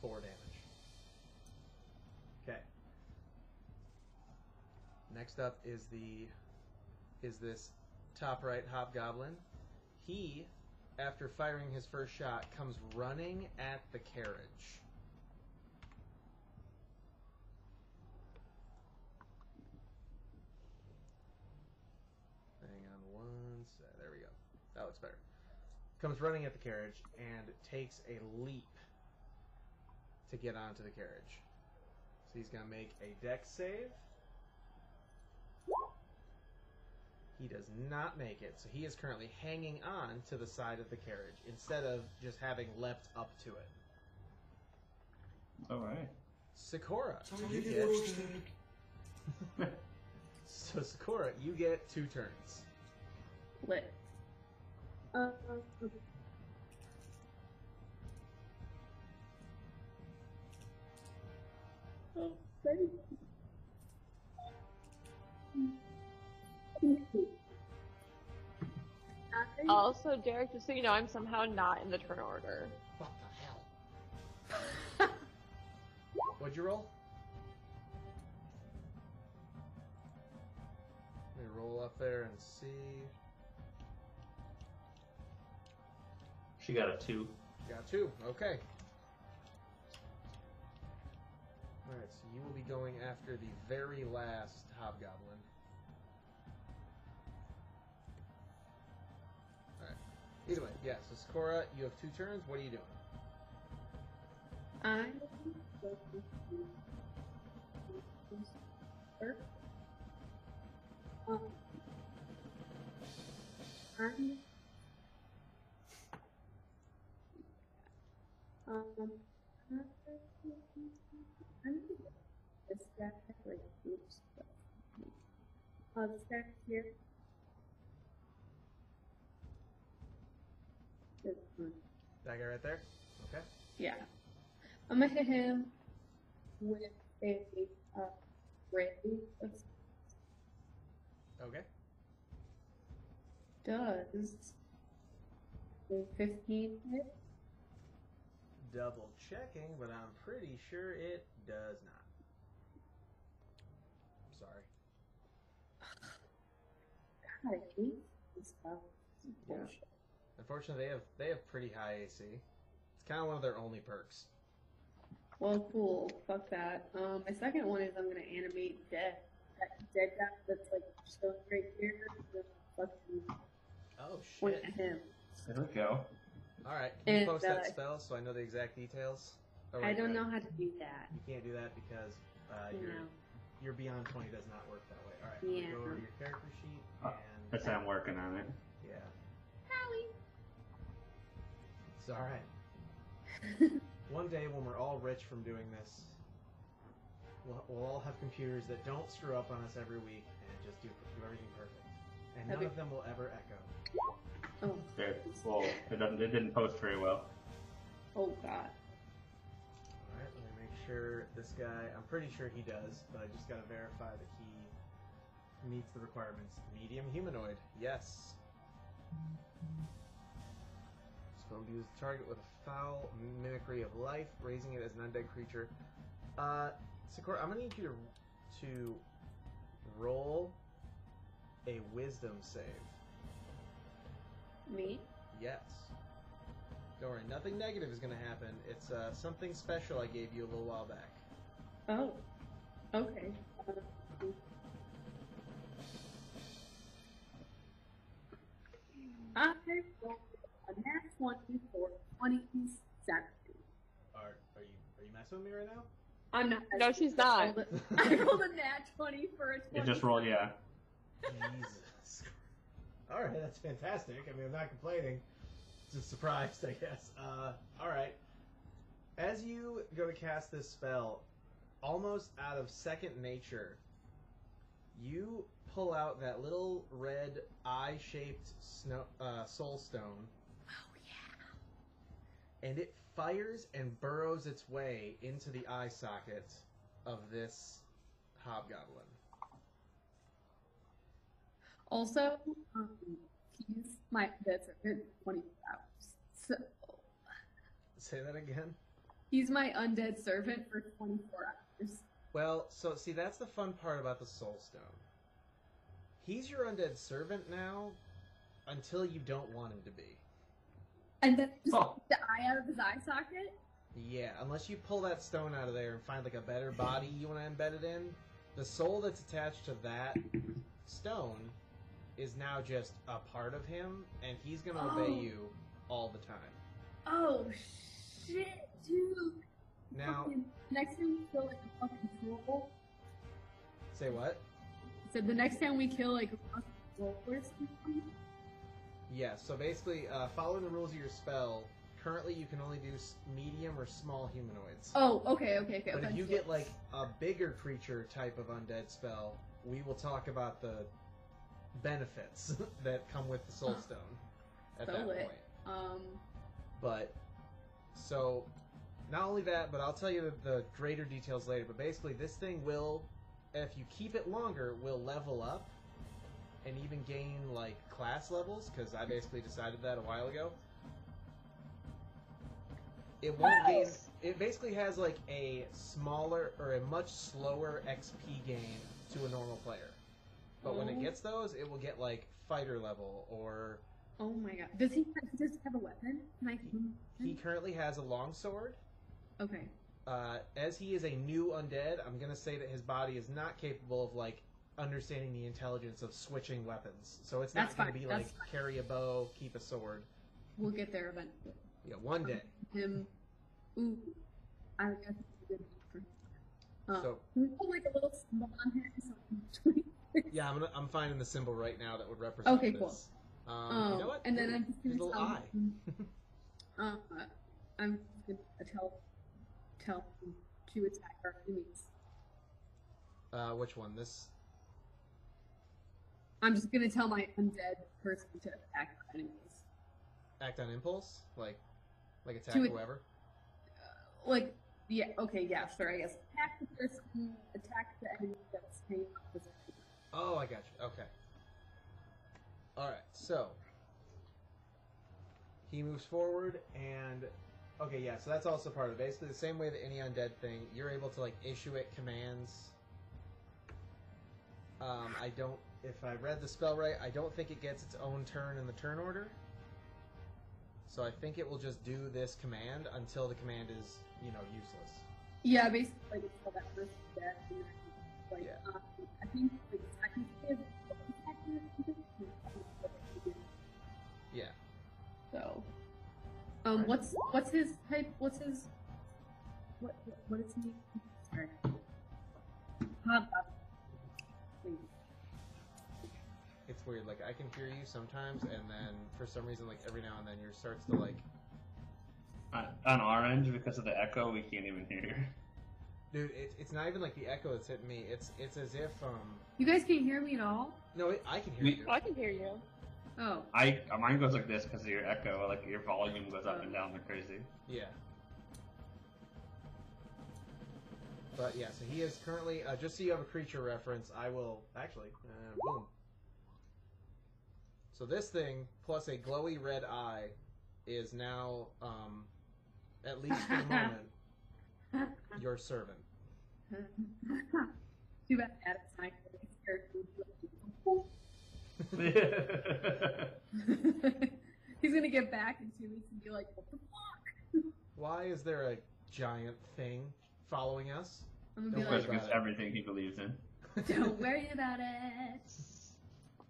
S2: four damage. Okay. Next up is the is this top right hobgoblin. He, after firing his first shot, comes running at the carriage. Hang on one sec. There we go. That looks better. Comes running at the carriage and takes a leap to get onto the carriage. So he's going to make a dex save. He does not make it, so he is currently hanging on to the side of the carriage instead of just having leapt up to it.
S1: All right.
S2: Sakura, you get. (laughs) so Sakura, you get two turns.
S3: Lit. Uh, oh,
S4: Also, Derek, just so you know, I'm somehow not in the turn order.
S2: What the hell? (laughs) What'd you roll? Let me roll up there and see.
S1: She got a two.
S2: Got two. Okay. Alright, so you will be going after the very last hobgoblin. Alright. Either way, yeah, so Sakura, you have two turns. What are you doing?
S3: I'm going to first. Um, I'm um, I'm gonna distract like oops. I'll here.
S2: That guy right there? Okay.
S3: Yeah. I'm gonna hit him with a uh, ray of
S2: Okay.
S3: does a 15 hit.
S2: Double checking, but I'm pretty sure it does not. Sorry.
S3: God, I hate this stuff. This is
S2: Yeah. Unfortunately, they have they have pretty high AC. It's kind of one of their only perks.
S3: Well, cool. Fuck that. Um, my second one is I'm gonna animate dead. That dead guy that's like still right here. the Fucking
S2: Oh
S3: point
S2: shit!
S3: at him.
S1: There we go.
S2: All right, can you
S3: And,
S2: post that
S3: uh,
S2: spell so I know the exact details? Oh,
S3: I don't
S2: right.
S3: know how to do that.
S2: You can't do that because uh, your your Beyond20 does not work that way. All right,
S3: Yeah.
S2: go over to your character sheet
S1: Uh,
S2: and
S1: That's I'm working on it.
S2: yeah,
S3: Howie.
S2: it's all right. (laughs) One day when we're all rich from doing this, we'll, we'll all have computers that don't screw up on us every week and just do, do everything perfect. And none
S3: That'd
S2: of them will ever echo.
S3: Oh,
S1: There. Well, it, doesn't, it didn't post very well.
S3: oh God.
S2: Alright, let me make sure this guy, I'm pretty sure he does, but I just gotta verify that he meets the requirements. Medium humanoid, yes. Spell use the target with a foul mimicry of life, raising it as an undead creature. Uh, Sakura, I'm gonna need you to, to roll a wisdom save.
S3: Me?
S2: Yes. Don't worry, nothing negative is gonna happen. It's uh, something special I gave you a little while back.
S3: Oh. Okay. I rolled a nat 20 for 27.
S2: Are are you are you messing with me right now?
S3: I'm not.
S4: No, she's
S3: I
S4: not.
S3: rolled a- I rolled a nat 20 for a 20.
S1: It just rolled, yeah.
S2: Jesus. All right, that's fantastic. I mean, I'm not complaining. Just surprised, I guess. Uh, all right. As you go to cast this spell, almost out of second nature, you pull out that little red eye-shaped snow, uh, soul stone.
S3: Oh, yeah.
S2: and it fires and burrows its way into the eye socket of this hobgoblin.
S3: Also, um, he's my undead servant for 24 hours. So
S2: Say that again.
S3: he's my undead servant for 24 hours.
S2: Well, so see, that's the fun part about the Soul Stone. He's your undead servant now, until you don't want him to be.
S3: And then just
S1: Oh.
S3: the eye out of his eye socket.
S2: Yeah, unless you pull that stone out of there and find like a better body you want to embed it in, the soul that's attached to that stone is now just a part of him, and he's gonna
S3: Oh.
S2: obey you all the time.
S3: Oh shit, dude!
S2: Now,
S3: Fucking- next time we feel like a fucking troll.
S2: say what?
S3: So the next time we kill like a or something.
S2: Yeah, so basically, uh, following the rules of your spell, currently you can only do medium or small humanoids.
S3: Oh, okay, okay, okay.
S2: But if you get like a bigger creature type of undead spell, we will talk about the benefits (laughs) that come with the soul stone at
S3: So
S2: that
S3: lit.
S2: point.
S3: um,
S2: But so not only that, but I'll tell you the, the greater details later. But basically, this thing will, if you keep it longer, it will level up and even gain like class levels. Because I basically decided that a while ago. It won't
S4: Nice.
S2: gain. It basically has like a smaller or a much slower XP gain to a normal player. But when it
S3: Oh.
S2: gets those, it will get like fighter level or
S3: oh my god, does he does he have a weapon? Can I?
S2: he currently has a long sword.
S3: Okay.
S2: Uh, as he is a new undead, I'm gonna say that his body is not capable of like understanding the intelligence of switching weapons. So it's not
S3: That's
S2: gonna
S3: fine,
S2: be like carry a bow, keep a sword.
S3: We'll get there eventually.
S2: Yeah, one day.
S3: Him. Ooh. I guess it's a good name for him. Uh,
S2: So
S3: can we put like a little symbol on him so (laughs)
S2: yeah, I'm gonna, I'm finding the symbol right now that would represent
S3: Okay, cool.
S2: Um,
S3: Um,
S2: you know what?
S3: and then I'm just gonna
S2: little
S3: tell
S2: eye.
S3: him, (laughs) uh, I'm gonna tell tell him to attack our enemies.
S2: uh, which one? This.
S3: I'm just gonna tell my undead person to attack our enemies.
S2: Act on impulse, like, like attack
S3: To
S2: whoever.
S3: Like, yeah, okay, yeah, sure, I guess. Attack the person, attack the enemy that's hanging his
S2: Oh, I got you. Okay. All right. So he moves forward, and okay, yeah. So that's also part of it. Basically, the same way that any undead thing, you're able to like issue it commands. Um, I don't. If I read the spell right, I don't think it gets its own turn in the turn order. So I think it will just do this command until the command is, you know, useless.
S3: Yeah, basically, like, that. And then, like,
S2: Yeah.
S3: um, I think, like, technically, it's technically, um, what's what's his type? What's his what what is he? Sorry.
S2: It's weird. Like I can hear you sometimes, and then for some reason, like every now and then, yours starts to like.
S1: On on our end, because of the echo, we can't even hear you.
S2: Dude, it, it's not even like the echo that's hitting me. It's it's as if um.
S3: You guys can't hear me at all.
S2: No, it, I can hear
S1: We-
S2: you.
S4: I can hear you.
S3: Oh,
S1: I mine goes like this because of your echo. Like your volume goes up and down like crazy.
S2: Yeah. But yeah, so he is currently uh, just so you have a creature reference. I will actually uh, boom. So this thing plus a glowy red eye is now um, at least for the moment (laughs) your servant. (laughs)
S3: too bad Adam's not gonna be scared to (laughs) He's gonna get back in two weeks and be like, "What the fuck?"
S2: Why is there a giant thing following us?
S3: I'm gonna
S2: Don't
S3: be
S2: worry
S3: like,
S2: about
S1: against
S2: it.
S1: everything he believes in.
S3: "Don't worry about it."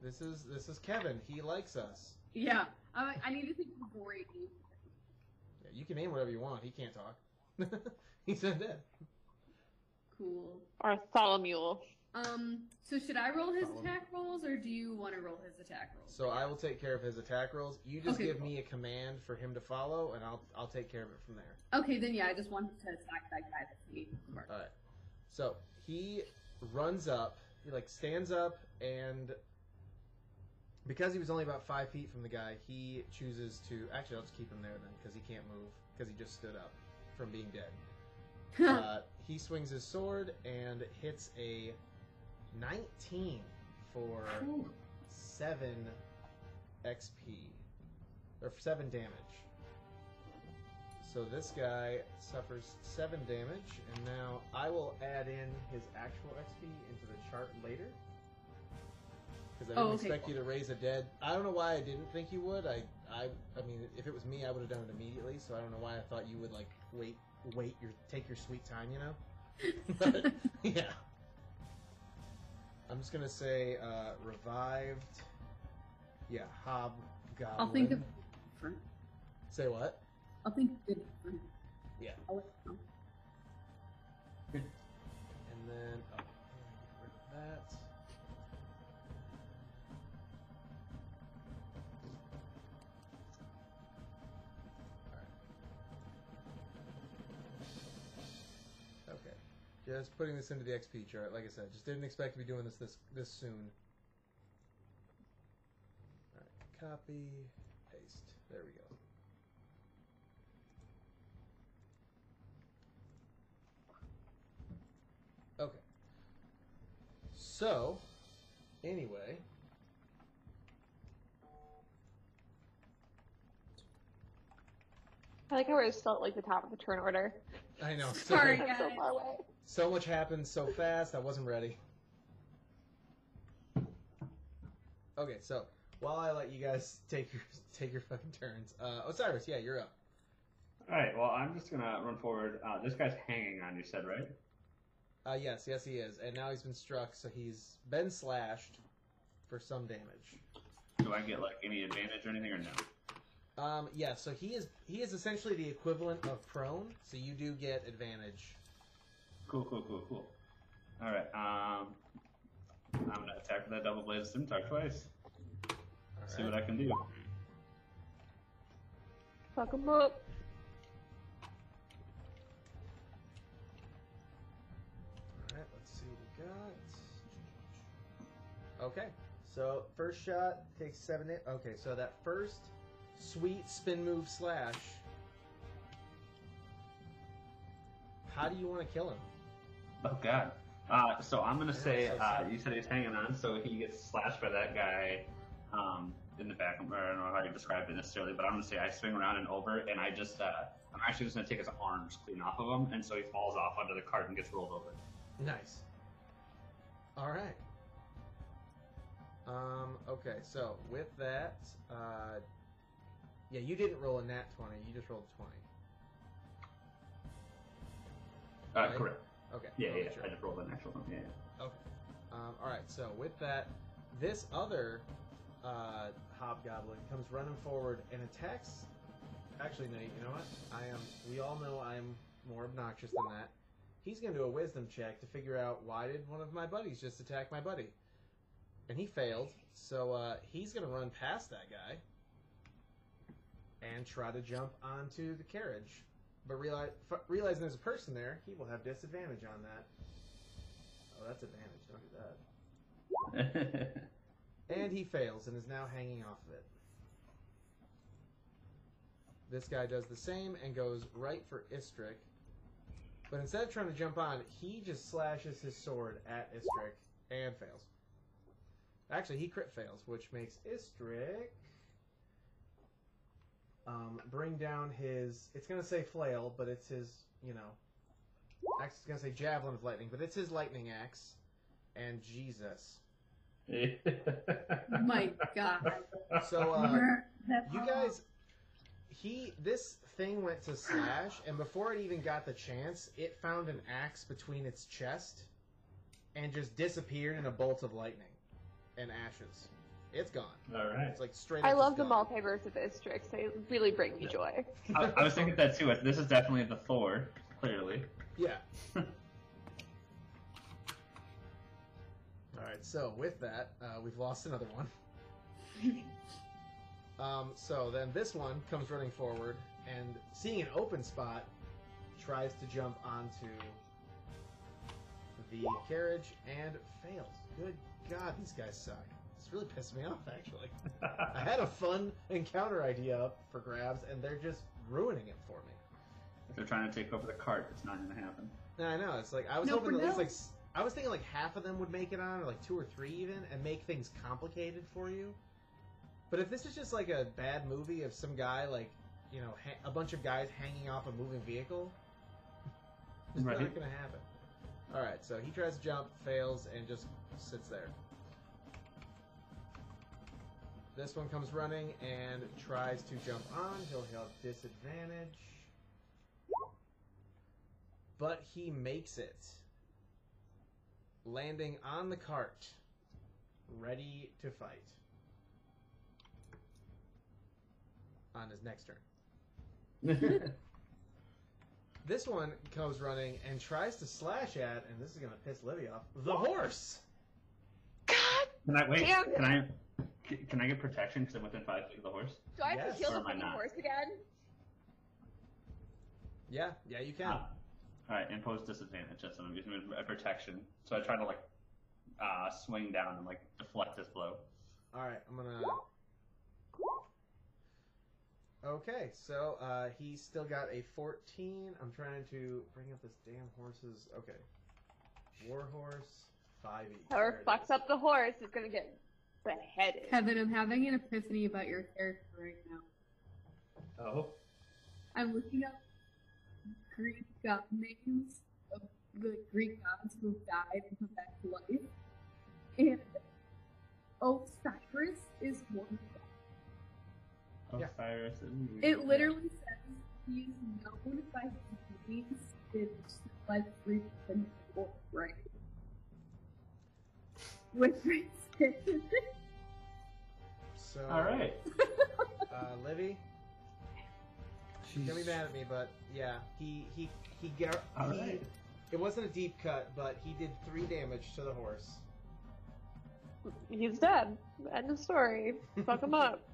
S2: This is this is Kevin. He likes us.
S3: Yeah, I, I need to think of a great name.
S2: Yeah, you can name whatever you want. He can't talk. (laughs) He's undead.
S3: Cool.
S4: Or Tholomule.
S3: Um, so should I roll his attack rolls, or do you want to roll his attack rolls?
S2: So I will take care of his attack rolls. You just
S3: Okay,
S2: give
S3: cool.
S2: me a command for him to follow, and I'll I'll take care of it from there.
S3: Okay, then yeah, I just wanted to attack that guy that's me.
S2: All right. So he runs up. He like stands up, and because he was only about five feet from the guy, he chooses to. Actually, I'll just keep him there then, because he can't move because he just stood up from being dead. (laughs) uh, he swings his sword and hits a 19 for 7 XP. Or 7 damage. So this guy suffers 7 damage, and now I will add in his actual XP into the chart later. Because I didn't
S3: Oh, okay,
S2: expect you to raise a dead. I don't know why I didn't think you would. I, I, I mean, if it was me, I would have done it immediately. So I don't know why I thought you would like wait, wait your, take your sweet time, you know. (laughs) But, (laughs) yeah. I'm just gonna say uh, revived. Yeah, hobgoblin.
S3: I'll think of.
S2: Say what?
S3: I'll think of different.
S2: Yeah.
S3: I'll let you know.
S2: And then oh, get rid of that. Just putting this into the XP chart. Like I said, just didn't expect to be doing this this this soon. Alright, copy, paste. There we go. Okay. So, anyway,
S4: I like how we're still at like the top of the turn order.
S2: I know. So, (laughs)
S3: Sorry.
S4: I'm so
S3: guys.
S4: far away.
S2: so much happened so fast. I wasn't ready. Okay, so while I let you guys take your take your fucking turns, uh, Osiris, yeah, you're up.
S1: All right. Well, I'm just gonna run forward. Uh, this guy's hanging on. You said right?
S2: Uh, yes, yes, he is, and now he's been struck, so he's been slashed for some damage.
S1: Do I get like any advantage or anything or no?
S2: Um, yeah, so he is he is essentially the equivalent of prone, so you do get advantage.
S1: Cool, cool, cool, cool. All right. Um, I'm gonna attack with that double bladed scimitar twice.
S2: All
S1: See
S2: right.
S1: what I can do.
S4: Fuck 'em up.
S2: Alright, let's see what we got. Okay, so first shot takes seven. da- Okay, so that first sweet spin move slash. How do you want to kill him?
S1: Oh God. Uh, so I'm gonna
S2: Yeah,
S1: say
S2: so
S1: uh, you said he's hanging on, so he gets slashed by that guy um, in the back. I don't know how you describe it necessarily, but I'm gonna say I swing around and over, and I just uh, I'm actually just gonna take his arms clean off of him, and so he falls off onto the cart and gets rolled over.
S2: Nice. Alright. Um, okay, so with that, uh, yeah, you didn't roll a nat 20, you just rolled a 20.
S1: Uh,
S2: Right.
S1: Correct.
S2: Okay.
S1: Yeah, yeah.
S2: sure.
S1: I just rolled an actual one. Yeah. yeah.
S2: Okay. Um, all right. So with that, this other uh, hobgoblin comes running forward and attacks. Actually, no. You know what? I am. We all know I am more obnoxious than that. He's going to do a wisdom check to figure out why did one of my buddies just attack my buddy, and he failed. So uh, he's going to run past that guy and try to jump onto the carriage. But realize, f- realizing there's a person there, he will have disadvantage on that. Oh, that's advantage. Don't do that. (laughs) And he fails and is now hanging off of it. This guy does the same and goes right for Istrick. But instead of trying to jump on, he just slashes his sword at Istrick and fails. Actually, he crit fails, which makes Istrick um, bring down his. It's going to say flail, but it's his, you know. Axe is going to say javelin of lightning, but it's his lightning axe. And Jesus. (laughs)
S3: My God.
S2: So, uh, You guys, he this thing went to slash, and before it even got the chance, it found an axe between its chest, and just disappeared in a bolt of lightning and ashes. It's gone.
S1: All right.
S2: It's like straight.
S4: I love the
S2: gone.
S4: multiverse of Istrix. They really bring me joy.
S1: I, I was thinking that too. This is definitely the Thor, clearly.
S2: Yeah. (laughs) All right. So with that, uh, we've lost another one. (laughs) um, so then this one comes running forward and seeing an open spot, tries to jump onto the carriage and fails. Good God, these guys suck. This really pissed me off, actually. I had a fun encounter idea up for grabs, and they're just ruining it for me.
S1: If they're trying to take over the cart, it's not going to happen.
S2: No, I know. It's like I was
S3: No,
S2: hoping at least like s- I was thinking like half of them would make it on, or like two or three even, and make things complicated for you. But if this is just like a bad movie of some guy like you know ha- a bunch of guys hanging off a moving vehicle, it's
S1: Right.
S2: not going to happen. All right, so he tries to jump, fails, and just sits there. This one comes running and tries to jump on. He'll have disadvantage. But he makes it. Landing on the cart. Ready to fight. On his next turn. (laughs) This one comes running and tries to slash at, and this is going to piss Livy off, the horse!
S4: God,
S1: Can I wait?
S4: Damn.
S1: Can I? Can I get protection because I'm within five feet of the horse?
S4: do I have
S2: Yes,
S4: to kill
S1: or
S4: the
S1: am I
S4: fucking
S1: not?
S4: horse again?
S2: Yeah, yeah, you can.
S1: Ah. all right, impose disadvantage. That's what I'm using a protection. So I try to like uh, swing down and like deflect his blow.
S2: Alright, I'm gonna. Okay, so uh, he's still got a 14. I'm trying to bring up this damn horse's. Okay. War horse, 5e.
S4: Whoever fucks up the horse is gonna get beheaded.
S3: Kevin, I'm having an epiphany about your character right now.
S1: Oh.
S3: I'm looking up Greek god names of the Greek gods who have died and come back to life. And Osiris is one of them.
S2: Yeah.
S1: Osiris. and-
S3: It literally says he is known by his deeds in like Greek and or right. Which makes it
S2: So,
S1: All right.
S2: uh, Livy,
S5: She's,
S2: don't be mad at me, but yeah, he he he, gar-
S1: All
S2: he
S1: right.
S2: It wasn't a deep cut, but he did three damage to the horse.
S4: He's dead. End of story. Fuck him up. (laughs)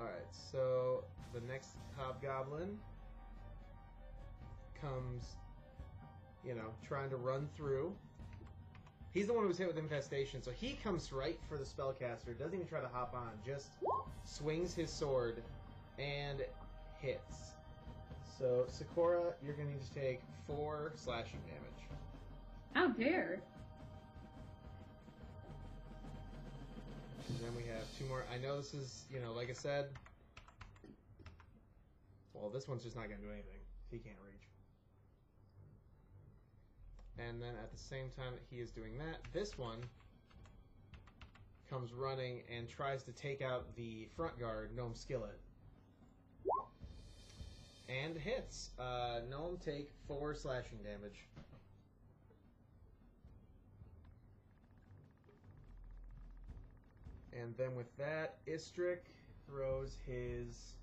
S2: Alright, so the next hobgoblin comes, you know, trying to run through. He's the one who was hit with infestation, so he comes right for the spellcaster, doesn't even try to hop on, just swings his sword and hits. So, Sakura, you're going to need to take four slashing damage.
S3: How dare!
S2: And then we have two more. I know this is, you know, like I said. Well, this one's just not going to do anything. He can't reach. And then at the same time that he is doing that, this one comes running and tries to take out the front guard, Gnome Skillet. And hits. Uh, Gnome take four slashing damage. And then with that, Istrick throws his,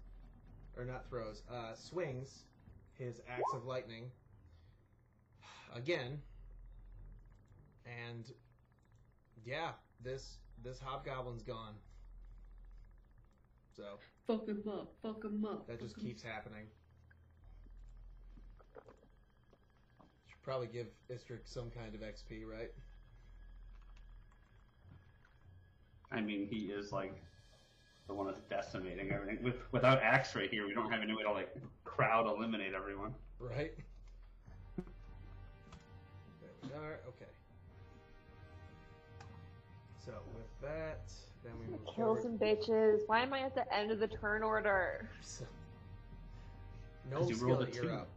S2: or not throws, uh, swings his axe of lightning again. And yeah, this this hobgoblin's gone. So
S3: Fuck him up, fuck him up.
S2: that just
S3: fuck 'em
S2: keeps happening. Should probably give Istrick some kind of XP, right?
S1: I mean, he is like the one that's decimating everything. With, without Axe right here, we don't have any way to like crowd eliminate everyone.
S2: Right? There we are. Okay. So with that, then we move
S4: Kill
S2: forward.
S4: some bitches. Why am I at the end of the turn order? (laughs)
S2: no
S1: you rolled a
S2: skill, you're up.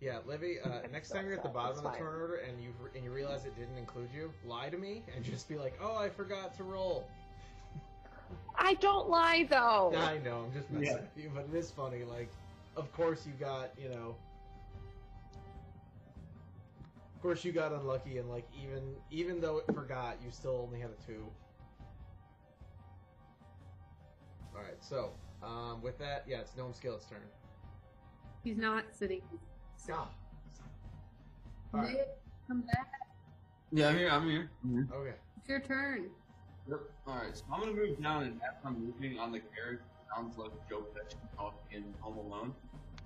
S2: Yeah, Livy. Uh, next time you're at the bottom of the turn order and you and you realize it didn't include you, lie to me and (laughs) just be like, "Oh, I forgot to roll."
S4: I don't lie though.
S2: I know, I'm just messing
S1: Yeah.
S2: with you, but it is funny. Like, of course you got, you know, of course you got unlucky, and like even even though it forgot, you still only had a two. All right, so um, with that, yeah, it's Gnome Skillet's turn.
S3: He's not sitting.
S2: Stop. All right.
S3: Nick, come back.
S5: Yeah, I'm here. I'm here. I'm here.
S2: Okay.
S3: It's your turn.
S5: Yep. All right, so I'm gonna move down, and as I'm moving on the carriage, sounds like Joe Pesci talking in Home Alone.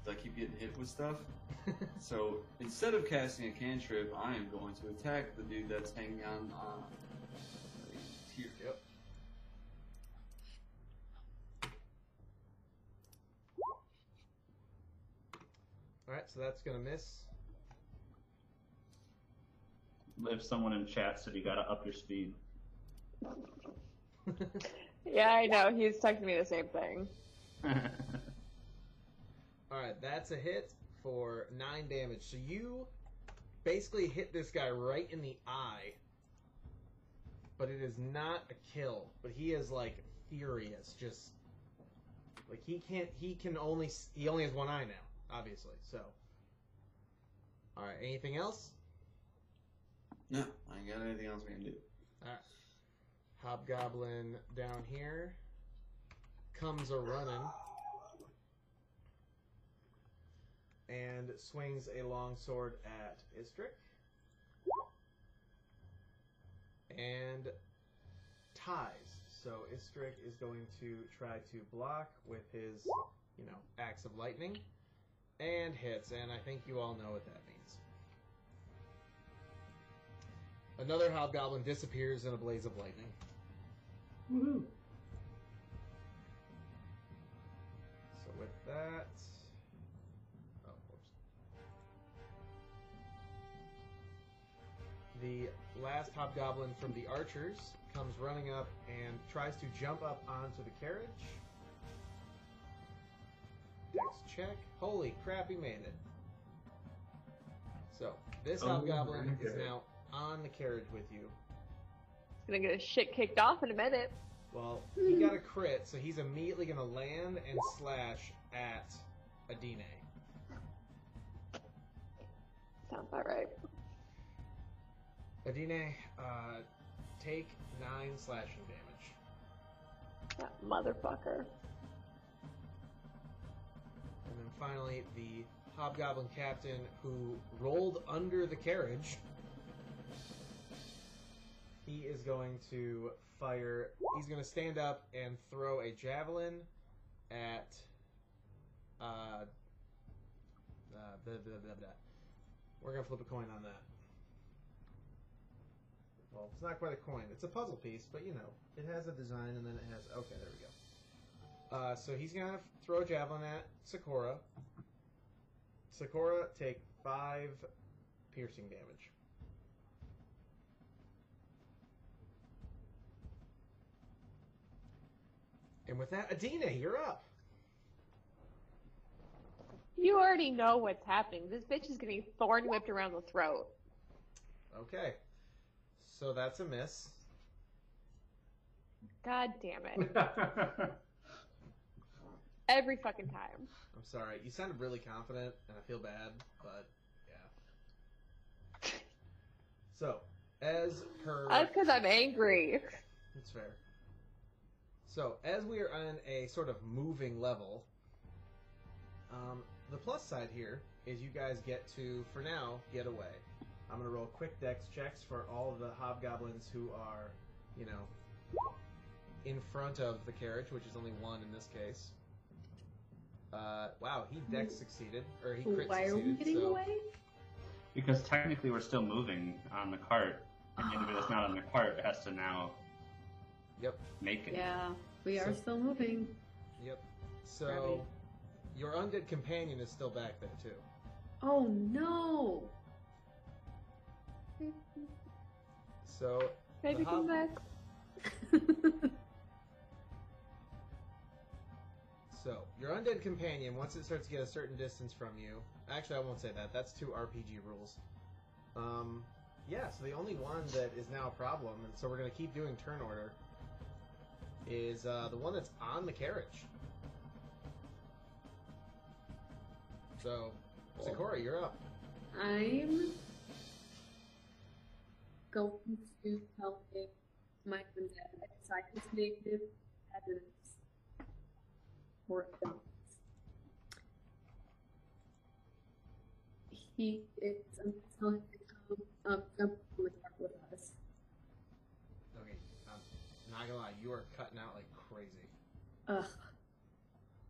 S5: 'Cause I keep getting hit with stuff. (laughs) So instead of casting a cantrip, I am going to attack the dude that's hanging on uh, here.
S2: Yep. Alright, so that's gonna miss.
S1: If someone in chat said you gotta up your speed. (laughs)
S4: Yeah, I know. He's texting me the same thing. (laughs)
S2: All right, that's a hit for nine damage. So you basically hit this guy right in the eye, but it is not a kill. But he is like furious, just like he can't. He can only. He only has one eye now, obviously. So, all right. Anything else?
S5: No, I ain't got anything else we can do.
S2: All right. Hobgoblin down here comes a running and swings a long sword at Istrick and ties. So Istrick is going to try to block with his, you know, axe of lightning and hits, and I think you all know what that means. Another hobgoblin disappears in a blaze of lightning.
S1: Woohoo!
S2: So with that, The last hobgoblin from the archers comes running up and tries to jump up onto the carriage. Dex check. Holy crap, he made it. So this
S1: Oh,
S2: hobgoblin is now on the carriage with you.
S4: He's gonna get his shit kicked off in a minute.
S2: Well, he got a crit, so he's immediately going to land and slash at Adine.
S4: Sounds about right.
S2: Adine, uh, take nine slashing damage.
S4: That motherfucker.
S2: And then finally, the Hobgoblin captain who rolled under the carriage. He is going to fire. He's going to stand up and throw a javelin at. Uh, uh, blah, blah, blah, blah. We're going to flip a coin on that. Well, it's not quite a coin. It's a puzzle piece, but you know, it has a design and then it has. Okay, there we go. Uh, so he's going to throw a javelin at Sakura. Sakura, take five piercing damage. And with that, Adina, you're up.
S4: You already know what's happening. This bitch is getting thorn whipped around the throat.
S2: Okay. So that's a miss.
S4: God damn it. (laughs) Every fucking time.
S2: I'm sorry. You sounded really confident, and I feel bad, but yeah. (laughs) So, as her.
S4: That's because I'm angry.
S2: That's fair. So, as we are on a sort of moving level, um, the plus side here is you guys get to, for now, get away. I'm going to roll quick dex checks for all of the hobgoblins who are, you know, in front of the carriage, which is only one in this case. Uh, wow, he dex succeeded, or he crit
S3: Why are we
S2: succeeded.
S3: getting
S2: so
S3: away?
S1: because technically we're still moving on the cart, and anybody that's not on the cart has to now
S2: Yep,
S1: make it.
S3: Yeah, we are
S2: So-
S3: still moving.
S2: yep. So,
S3: Grabby.
S2: your undead companion is still back there too.
S3: Oh no!
S2: So,
S4: Baby, come back. (laughs)
S2: So, your undead companion, once it starts to get a certain distance from you, actually, I won't say that. That's two RPG rules. Um, yeah, so the only one that is now a problem, and so we're going to keep doing turn order, is uh, the one that's on the carriage. So, Sakura, you're up.
S3: I'm going to tell him my science negative evidence for them. He is I'm telling him to come um, jump on the cart with us.
S2: Okay, I'm not gonna lie, you are cutting out like crazy.
S3: Ugh.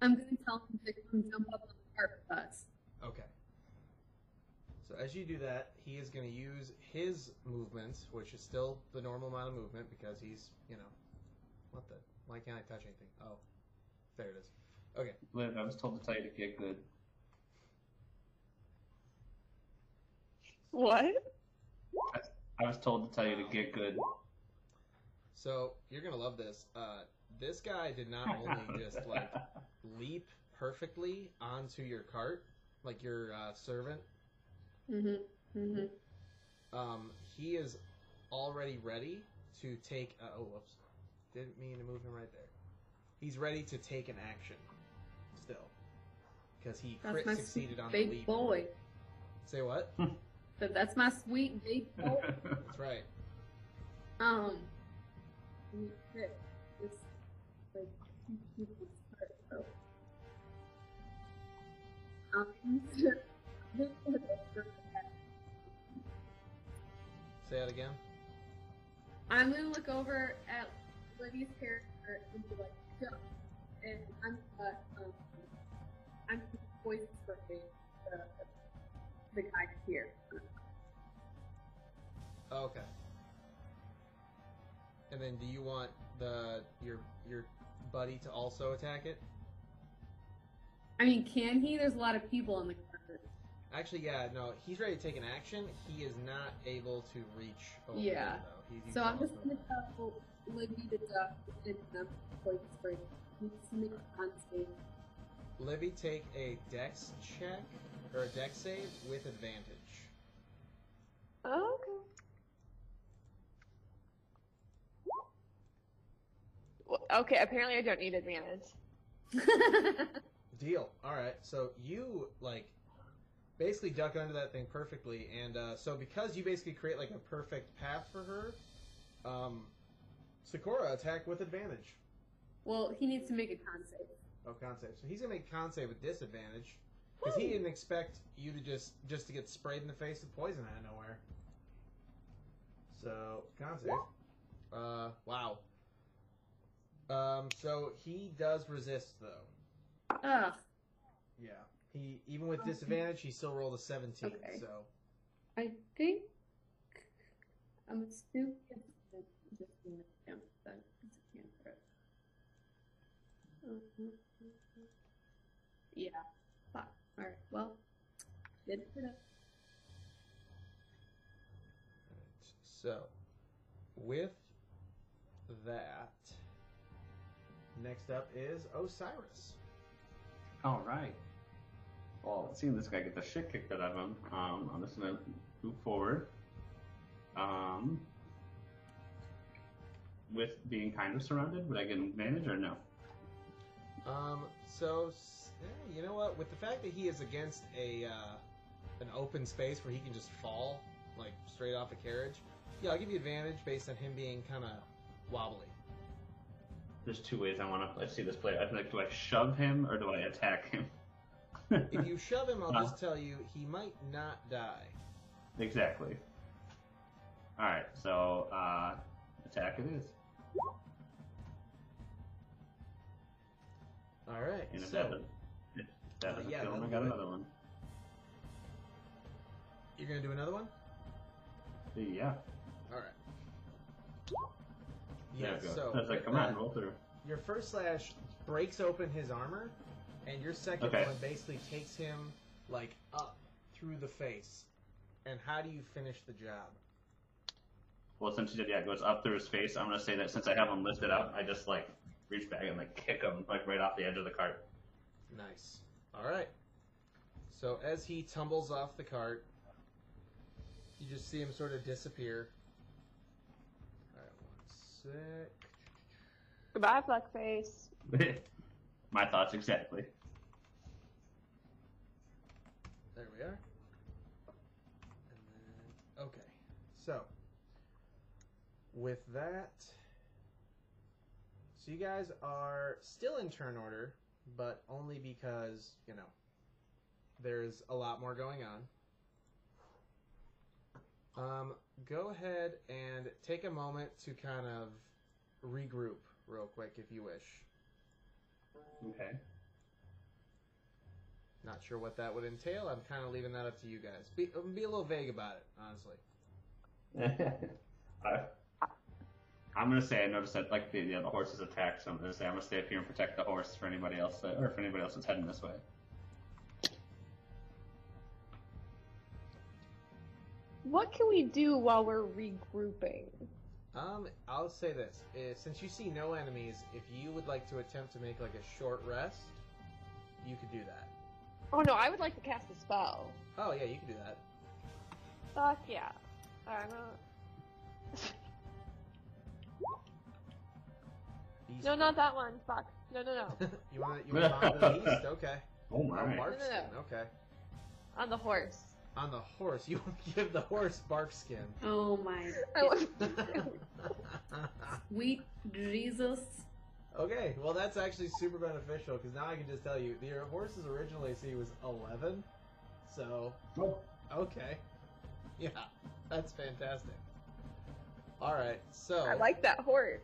S3: I'm gonna tell him to come jump up on the cart with us.
S2: Okay. So as you do that, he is going to use his movement, which is still the normal amount of movement because he's, you know, what the? Why can't I touch anything? Oh, there it is. Okay.
S1: Liv, I was told to tell you to get good.
S4: What?
S1: I was told to tell you to get good.
S2: So you're gonna love this. Uh, this guy did not only just like (laughs) leap perfectly onto your cart, like your uh, servant.
S3: Mhm. Mhm.
S2: Um, he is already ready to take. Uh, oh, whoops! Didn't mean to move him right there. He's ready to take an action. Still, because he
S3: That's
S2: crit
S3: my
S2: succeeded on the
S3: big
S2: leap.
S3: boy.
S2: Say what? (laughs)
S3: But that's my sweet big boy. (laughs)
S2: That's right.
S3: Um, this, this, like, (laughs) two people's part, so. Um,
S2: Say that again.
S3: I'm gonna look over at Libby's character and be like, jump. And I'm, uh, um, I'm poison spraying the, the guy here.
S2: Oh, okay. And then, do you want the your your buddy to also attack it?
S3: I mean, can he? There's a lot of people in the.
S2: Actually, yeah, no, he's ready to take an action. He is not able to reach. Over
S3: Yeah.
S2: there, though. He- he's
S3: So I'm just gonna tell Libby to duck and um, poison spray. He needs to make a.
S2: Libby take a dex check or a dex save with advantage.
S4: Oh, okay. Well, okay, apparently I don't need advantage. (laughs) (laughs)
S2: Deal. All right. So you like basically duck under that thing perfectly, and uh, so because you basically create like a perfect path for her, um, Sakura attack with advantage.
S3: well, he needs to make a con save.
S2: Oh, con save. So he's gonna make con save with disadvantage because he didn't expect you to just just to get sprayed in the face with poison out of nowhere. So con save. Uh, wow. Um, so he does resist though.
S3: Ugh.
S2: Yeah. He even with disadvantage, he still rolled a seventeen.
S3: Okay.
S2: So
S3: I think I'm assuming it's just gonna count that as a cantrip. Mhm. Yeah. Fuck. Alright, well. Good for that.
S2: Alright, So, with that, next up is Osiris.
S1: All right. Well, seeing this guy get the shit kicked out of him, um, I'm just gonna move forward. Um, with being kind of surrounded, would I get an advantage or no?
S2: Um, so eh, you know what? With the fact that he is against a uh, an open space where he can just fall like straight off a carriage, yeah, I'll give you advantage based on him being kind of wobbly.
S1: There's two ways I want to let's see this play. I like, do I shove him or do I attack him?
S2: If you shove him, I'll
S1: Uh.
S2: just tell you he might not die.
S1: exactly. All right, so uh, attack it is.
S2: All right.
S1: And if
S2: so
S1: that if that
S2: Uh, yeah,
S1: kill him, I got another one.
S2: you're gonna do another one.
S1: Yeah.
S2: All right. Yeah.
S1: go.
S2: So
S1: I was like, come on, roll through.
S2: Your first slash breaks open his armor, and your second
S1: Okay.
S2: one basically takes him like up through the face. And how do you finish the job?
S1: Well, since he did, yeah, it goes up through his face. I'm gonna say that since I have him lifted up, I just like reach back and like kick him like right off the edge of the cart.
S2: Nice. All right. So as he tumbles off the cart, you just see him sort of disappear. All right, one sec.
S4: Goodbye, Fuckface. (laughs)
S1: My thoughts exactly.
S2: There we are. And then, okay. So, with that, so you guys are still in turn order, but only because, you know, there's a lot more going on. Um, go ahead and take a moment to kind of regroup real quick if you wish.
S1: Okay.
S2: Not sure what that would entail. I'm kind of leaving that up to you guys. Be, be a little vague about it, honestly. (laughs)
S1: I, I'm gonna say I noticed that like the yeah, the horse is attacked, so I'm gonna say I'm gonna stay up here and protect the horse for anybody else that, or for anybody else that's heading this way.
S4: What can we do while we're regrouping?
S2: Um, I'll say this: eh, since you see no enemies, if you would like to attempt to make like a short rest, you could do that.
S4: Oh no, I would like to cast a spell.
S2: Oh yeah, you can do that.
S4: Fuck yeah. I'm a...
S2: Beast
S4: No, not that one. Fuck. No, no, no. (laughs)
S2: you want you want to to the beast? Okay. (laughs)
S1: Oh my!
S2: bark
S4: No, no, no.
S2: Okay.
S4: On the horse.
S2: On the horse, you want (laughs) to give the horse barkskin.
S3: Oh my
S4: I want-
S3: sweet Jesus.
S2: Okay, well that's actually super beneficial because now I can just tell you the horse's original AC was 11, so
S1: Oh.
S2: okay, (laughs) yeah, that's fantastic. All right, so
S4: I like that horse.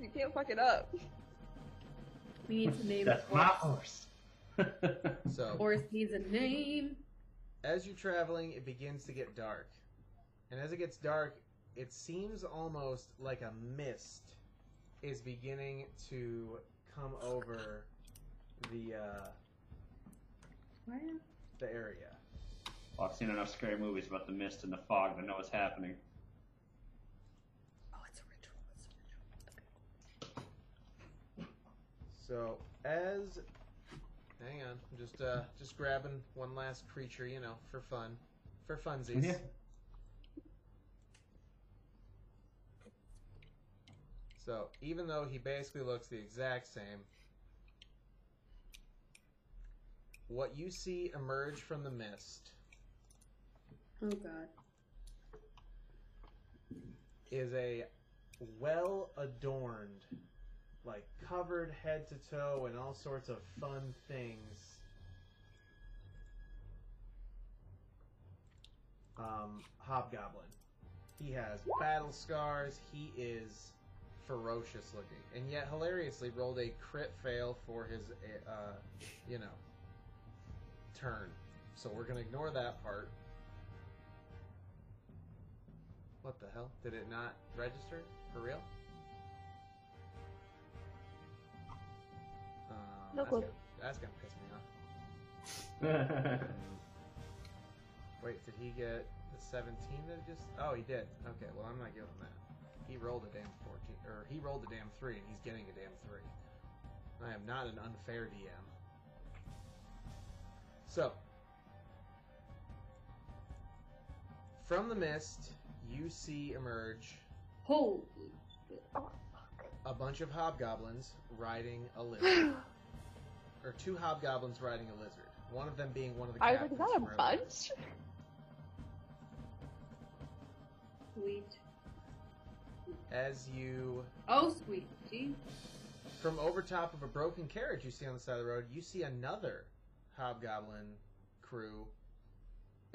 S4: You can't fuck it up.
S3: We need to name
S1: That's
S3: the
S1: my
S3: horse.
S1: horse. (laughs)
S2: so
S3: Horse needs a name.
S2: as you're traveling, it begins to get dark. And as it gets dark, it seems almost like a mist is beginning to come over the uh, the area.
S1: well, I've seen enough scary movies about the mist and the fog to know what's happening.
S3: Oh, it's a ritual. It's a ritual.
S2: So as hang on, I'm just uh just grabbing one last creature, you know, for fun, for funsies.
S1: Yeah.
S2: So even though he basically looks the exact same, what you see emerge from the mist
S3: Oh god.
S2: is a well adorned, like covered head to toe in all sorts of fun things. Um, Hobgoblin. He has battle scars. He is ferocious looking, and yet hilariously rolled a crit fail for his, uh, you know, turn. So we're gonna ignore that part. What the hell? Did it not register? For real? Um,
S4: No
S2: that's
S4: clue.
S2: Gonna, that's gonna piss me off. (laughs) Wait, did he get the 17 that it just? Oh, he did. Okay, well I'm not giving him that. He rolled a damn 14, or he rolled a damn three, and he's getting a damn three. I am not an unfair DM. So, from the mist, you see emerge
S3: Holy.
S2: a bunch of hobgoblins riding a lizard, (gasps) or two hobgoblins riding a lizard. One of them being one of the
S4: I was like, is that a bunch?
S3: Sweet.
S2: As you
S3: Oh, sweet. Gee.
S2: From over top of a broken carriage you see on the side of the road, you see another hobgoblin crew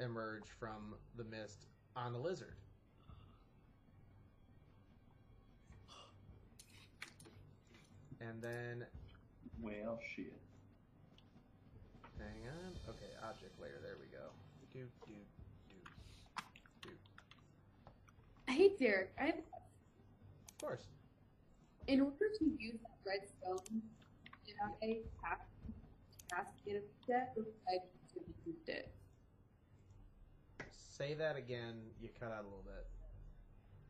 S2: emerge from the mist on the lizard. And then,
S1: well, shit.
S2: hang on. Okay, object layer. There we go. Do do do.
S3: do Hey, Derek. I have,
S2: Of course.
S3: in order to use that red stone, did I have to cast it instead, or I just to use it?
S2: Say that again. You cut out a little bit.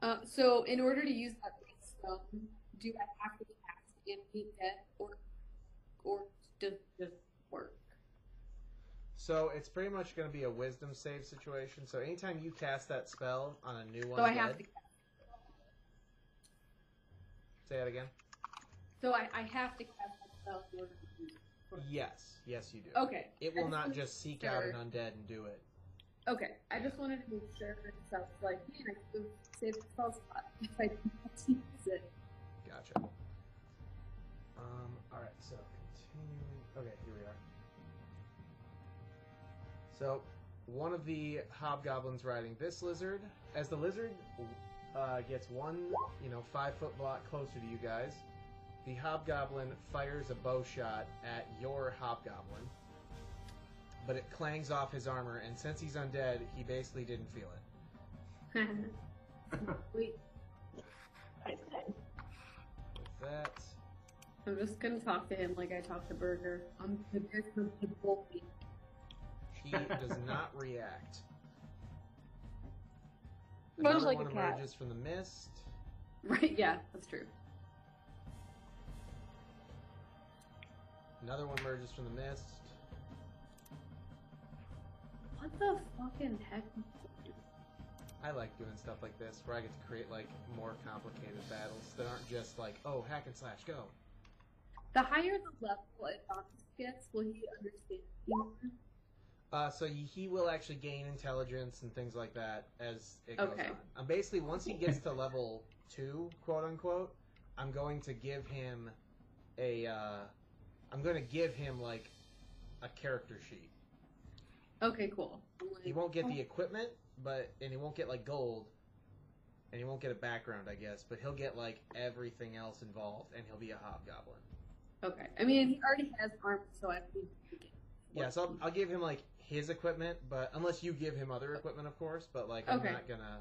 S3: Uh, so, in order to use that red stone, do I have to cast it instead, or or does it just work?
S2: So it's pretty much going to be a wisdom save situation. So anytime you cast that spell on a new one,
S3: So I have to.
S2: Say that again.
S3: So I, I have to cast that spell in order to it.
S2: Yes, yes, you do.
S3: Okay.
S2: It will not just seek
S3: make
S2: out an undead and do it.
S3: Okay, I just wanted to make sure because I was like, man, I could saved the spell slot (laughs) if I didn't have to use it.
S2: Gotcha. Um. All right. So continuing. Okay. Here we are. So one of the hobgoblins riding this lizard, as the lizard uh, gets one, you know, five foot block closer to you guys, the hobgoblin fires a bow shot at your hobgoblin. But it clangs off his armor, and since he's undead, he basically didn't feel it. (laughs)
S3: Wait,
S4: I said.
S2: With that,
S3: I'm just gonna talk to him like I talk to Burger. I'm prepared for to bully.
S2: he does not react.
S4: Much
S2: Another
S4: like
S2: one
S4: a cat.
S2: emerges from the mist.
S3: Right? Yeah, that's true.
S2: Another one emerges from the mist.
S3: What the fucking heck?
S2: I like doing stuff like this where I get to create like more complicated battles that aren't just like, oh, hack and slash, go.
S3: The higher the level Adonis gets, will he understand more?
S2: Uh, so he will actually gain intelligence and things like that as it goes
S3: Okay.
S2: on. Um, basically, once he gets to level two, quote unquote, I'm going to give him a. Uh, I'm going to give him like a character sheet.
S3: Okay, cool.
S2: He won't get the equipment, but and he won't get like gold, and he won't get a background, I guess. But he'll get like everything else involved, and he'll be a hobgoblin.
S3: Okay. I mean, he already has armor, so I think.
S2: Yeah, so I'll, I'll give him like his equipment, but unless you give him other equipment, of course. But like, I'm
S3: Okay.
S2: not gonna,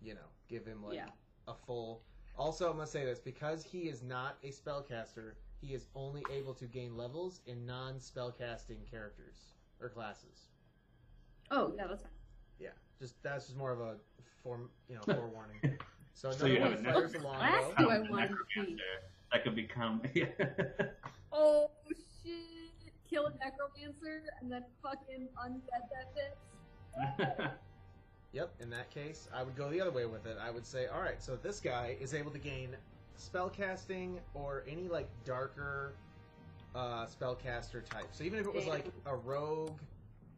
S2: you know, give him like
S3: Yeah.
S2: a full. Also, I'm gonna say this because he is not a spellcaster. He is only able to gain levels in non-spellcasting characters or classes.
S3: Oh, yeah, that's fine.
S2: Yeah, just that's just more of a form, you know, (laughs) forewarning. So
S1: So
S2: another
S1: you have a
S2: fires
S1: necro-
S3: Class do I want to be?
S1: necromancer That could become. (laughs)
S3: Oh shit! Kill a necromancer and then fucking undead that bitch. (laughs)
S2: Yep, in that case, I would go the other way with it. I would say, all right, so this guy is able to gain spellcasting or any like darker uh, spellcaster type. So even if it was like a rogue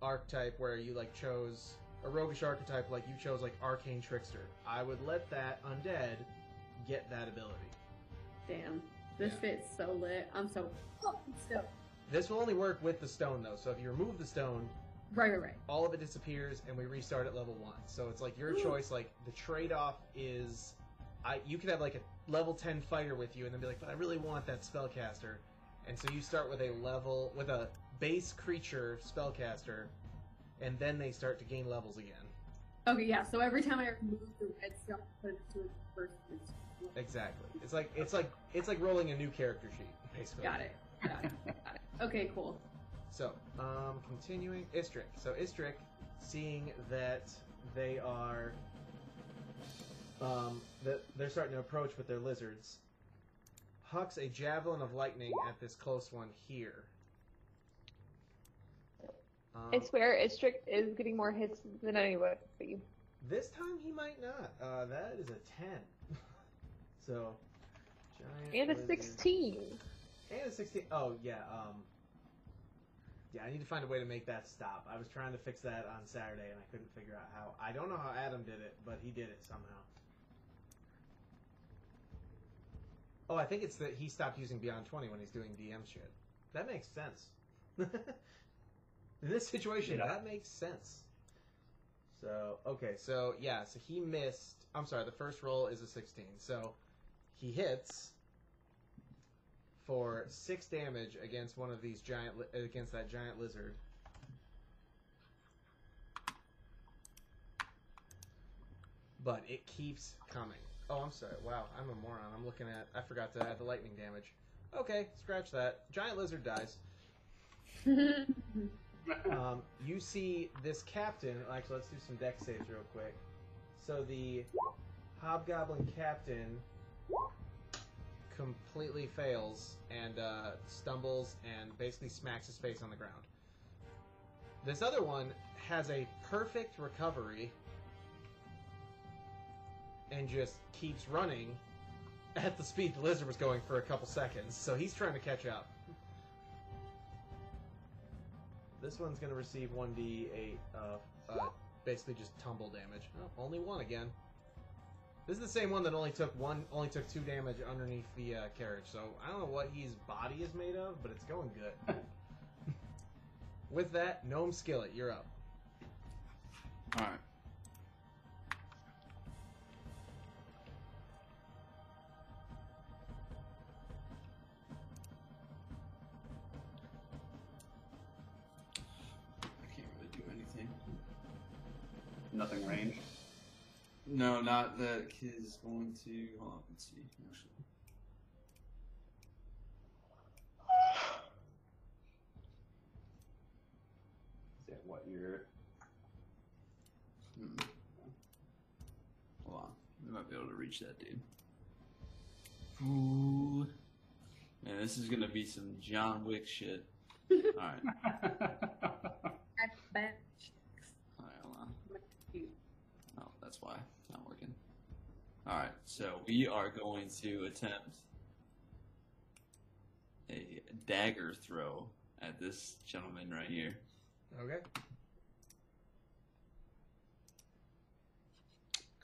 S2: archetype where you like chose a roguish archetype, like you chose like arcane trickster, I would let that undead get that ability.
S3: Damn, this
S2: Yeah.
S3: fit's so lit. I'm so fucking stoked.
S2: This will only work with the stone though. So if you remove the stone,
S3: Right, right, right.
S2: all of it disappears and we restart at level one. So it's like your choice. Like the trade off is, I you could have like a level ten fighter with you and then be like, but I really want that spellcaster, and so you start with a level with a base creature spellcaster, and then they start to gain levels again.
S3: Okay, yeah. So every time I remove the red stuff, put it to the first.
S2: Exactly. It's like it's like it's like rolling a new character sheet basically.
S3: Got it. Got it. Got it. Okay, cool.
S2: So, um, continuing, Istrick. So Istrick, seeing that they are, um, that they're starting to approach with their lizards, hucks a javelin of lightning at this close one here. Um,
S4: I swear, Istrick is getting more hits than anybody.
S2: this time he might not. Uh, that is a ten. (laughs) so, giant
S4: And a
S2: lizard.
S4: 16.
S2: And a 16. Oh, yeah. Um, yeah, I need to find a way to make that stop. I was trying to fix that on Saturday and I couldn't figure out how. I don't know how Adam did it, but he did it somehow. Oh, I think it's that he stopped using Beyond20 when he's doing DM shit. That makes sense. (laughs) In this situation,
S1: Yeah.
S2: that makes sense. So, okay, so yeah, so he missed. I'm sorry, the first roll is a 16. So he hits for six damage against one of these giant li- against that giant lizard. But it keeps coming. Oh, I'm sorry. Wow, I'm a moron. I'm looking at. I forgot to add the lightning damage. Okay, scratch that. Giant lizard dies. (laughs) Um, you see this captain. Actually, let's do some Dex saves real quick. So the hobgoblin captain completely fails and uh, stumbles and basically smacks his face on the ground. This other one has a perfect recovery and just keeps running at the speed the lizard was going for a couple seconds. So he's trying to catch up. This one's going to receive 1d8 of uh, basically just tumble damage. Oh, only one again. This is the same one that only took one, only took two damage underneath the uh, carriage. So I don't know what his body is made of, but it's going good. (laughs) With that, gnome skillet, you're up.
S5: Alright. I No, not that kid is going to. Hold on, let's see. Actually.
S1: Is that what you're?
S5: Hmm. Hold on. I might be able to reach that dude. Ooh. Man, this is gonna be some John Wick shit. (laughs) Alright.
S3: That's bad.
S5: Alright, hold on. Oh, that's why. Not working. Alright, so we are going to attempt a dagger throw at this gentleman right here.
S2: Okay.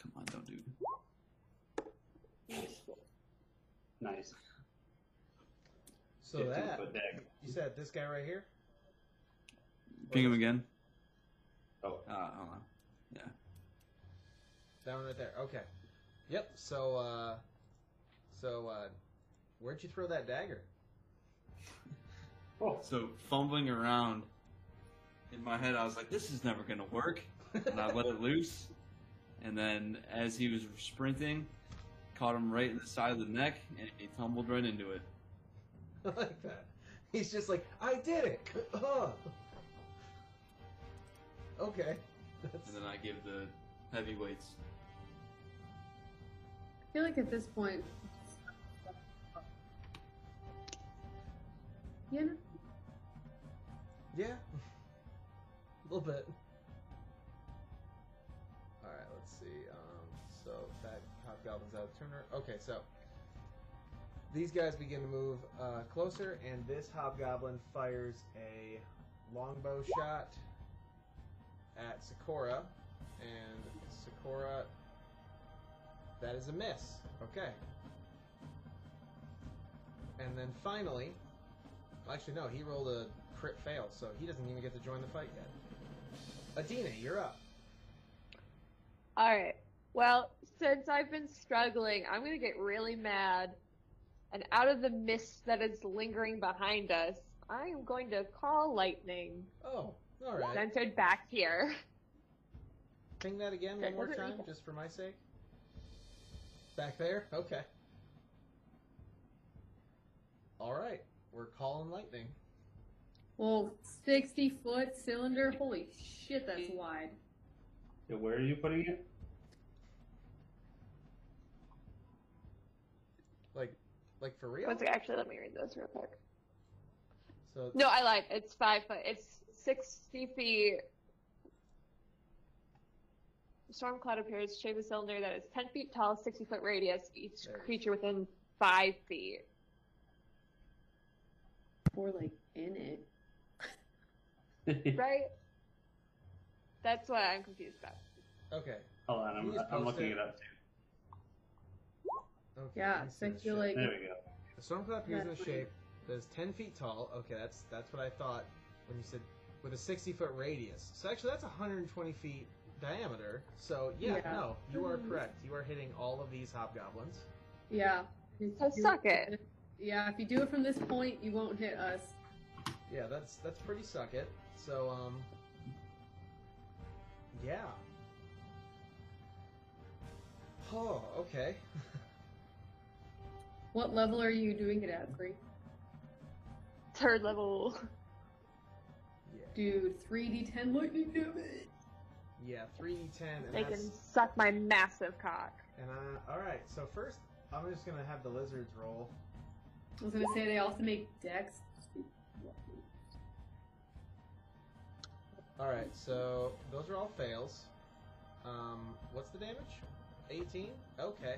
S5: Come on, don't do.
S1: nice.
S2: So
S1: 15
S2: that you said this guy right here.
S5: Ping him again.
S1: Oh,
S5: Uh, hold on. Yeah.
S2: That one right there. Okay. Yep. So, uh, so, uh, where'd you throw that dagger?
S1: oh.
S5: So fumbling around in my head, I was like, "This is never gonna work," and I let it loose. And then, as he was sprinting, caught him right in the side of the neck, and he tumbled right into it. (laughs)
S2: I like that. He's just like, I did it. Huh. (laughs) Okay. That's,
S5: And then I give the heavyweights.
S3: I feel like at this point, you know,
S2: yeah. (laughs) A little bit. All right. Let's see. Um, so that hobgoblin's out of Turner. Okay. So these guys begin to move uh, closer, and this hobgoblin fires a longbow shot at Sakura, and Sakura. That is a miss. Okay. And then finally, actually no, he rolled a crit fail, so he doesn't even get to join the fight yet. Adina, you're up.
S4: Alright. Well, since I've been struggling, I'm gonna get really mad. And out of the mist that is lingering behind us, I am going to call lightning
S2: Oh, all right.
S4: centered back here.
S2: Sing that again one more time, just for my sake. Back there? Okay. All right. We're calling lightning.
S3: well, sixty foot cylinder. Holy shit, that's mm-hmm. wide.
S1: So where are you putting it?
S2: Like, like for real?
S4: One second, actually, let me read this real quick.
S2: So
S4: No, I lied. It's five foot. It's 60 feet. Storm cloud appears, shape a cylinder that is 10 feet tall, 60 foot radius, each
S2: There.
S4: creature within 5 feet.
S3: Or like in it. (laughs)
S4: Right? That's what I'm confused about.
S2: okay.
S1: Hold on, I'm, I'm looking
S2: it.
S1: it up too.
S2: Okay.
S3: Yeah,
S2: let me see
S3: so I feel like
S1: There we go.
S2: The storm cloud appears in a
S3: That's
S2: shape that is 10 feet tall. Okay, that's that's what I thought when you said with a 60 foot radius. So actually, that's 120 feet diameter. So yeah,
S3: Yeah.
S2: no, you are
S3: Mhm.
S2: correct. You are hitting all of these hobgoblins.
S3: yeah.
S4: So suck it.
S3: Yeah, if you do it from this point, you won't hit us.
S2: Yeah, that's that's pretty suck it. So um, yeah. Oh, okay. (laughs)
S3: What level are you doing it at, Three?
S4: Third level.
S2: Yeah,
S3: Dude, 3d10 lightning damage.
S2: Yeah, three d ten, and
S4: They
S2: that's
S4: can suck my massive cock.
S2: and uh, all right. So first, I'm just gonna have the lizards roll.
S3: I was gonna say they also make decks.
S2: All right, so those are all fails. Um, what's the damage? 18. Okay.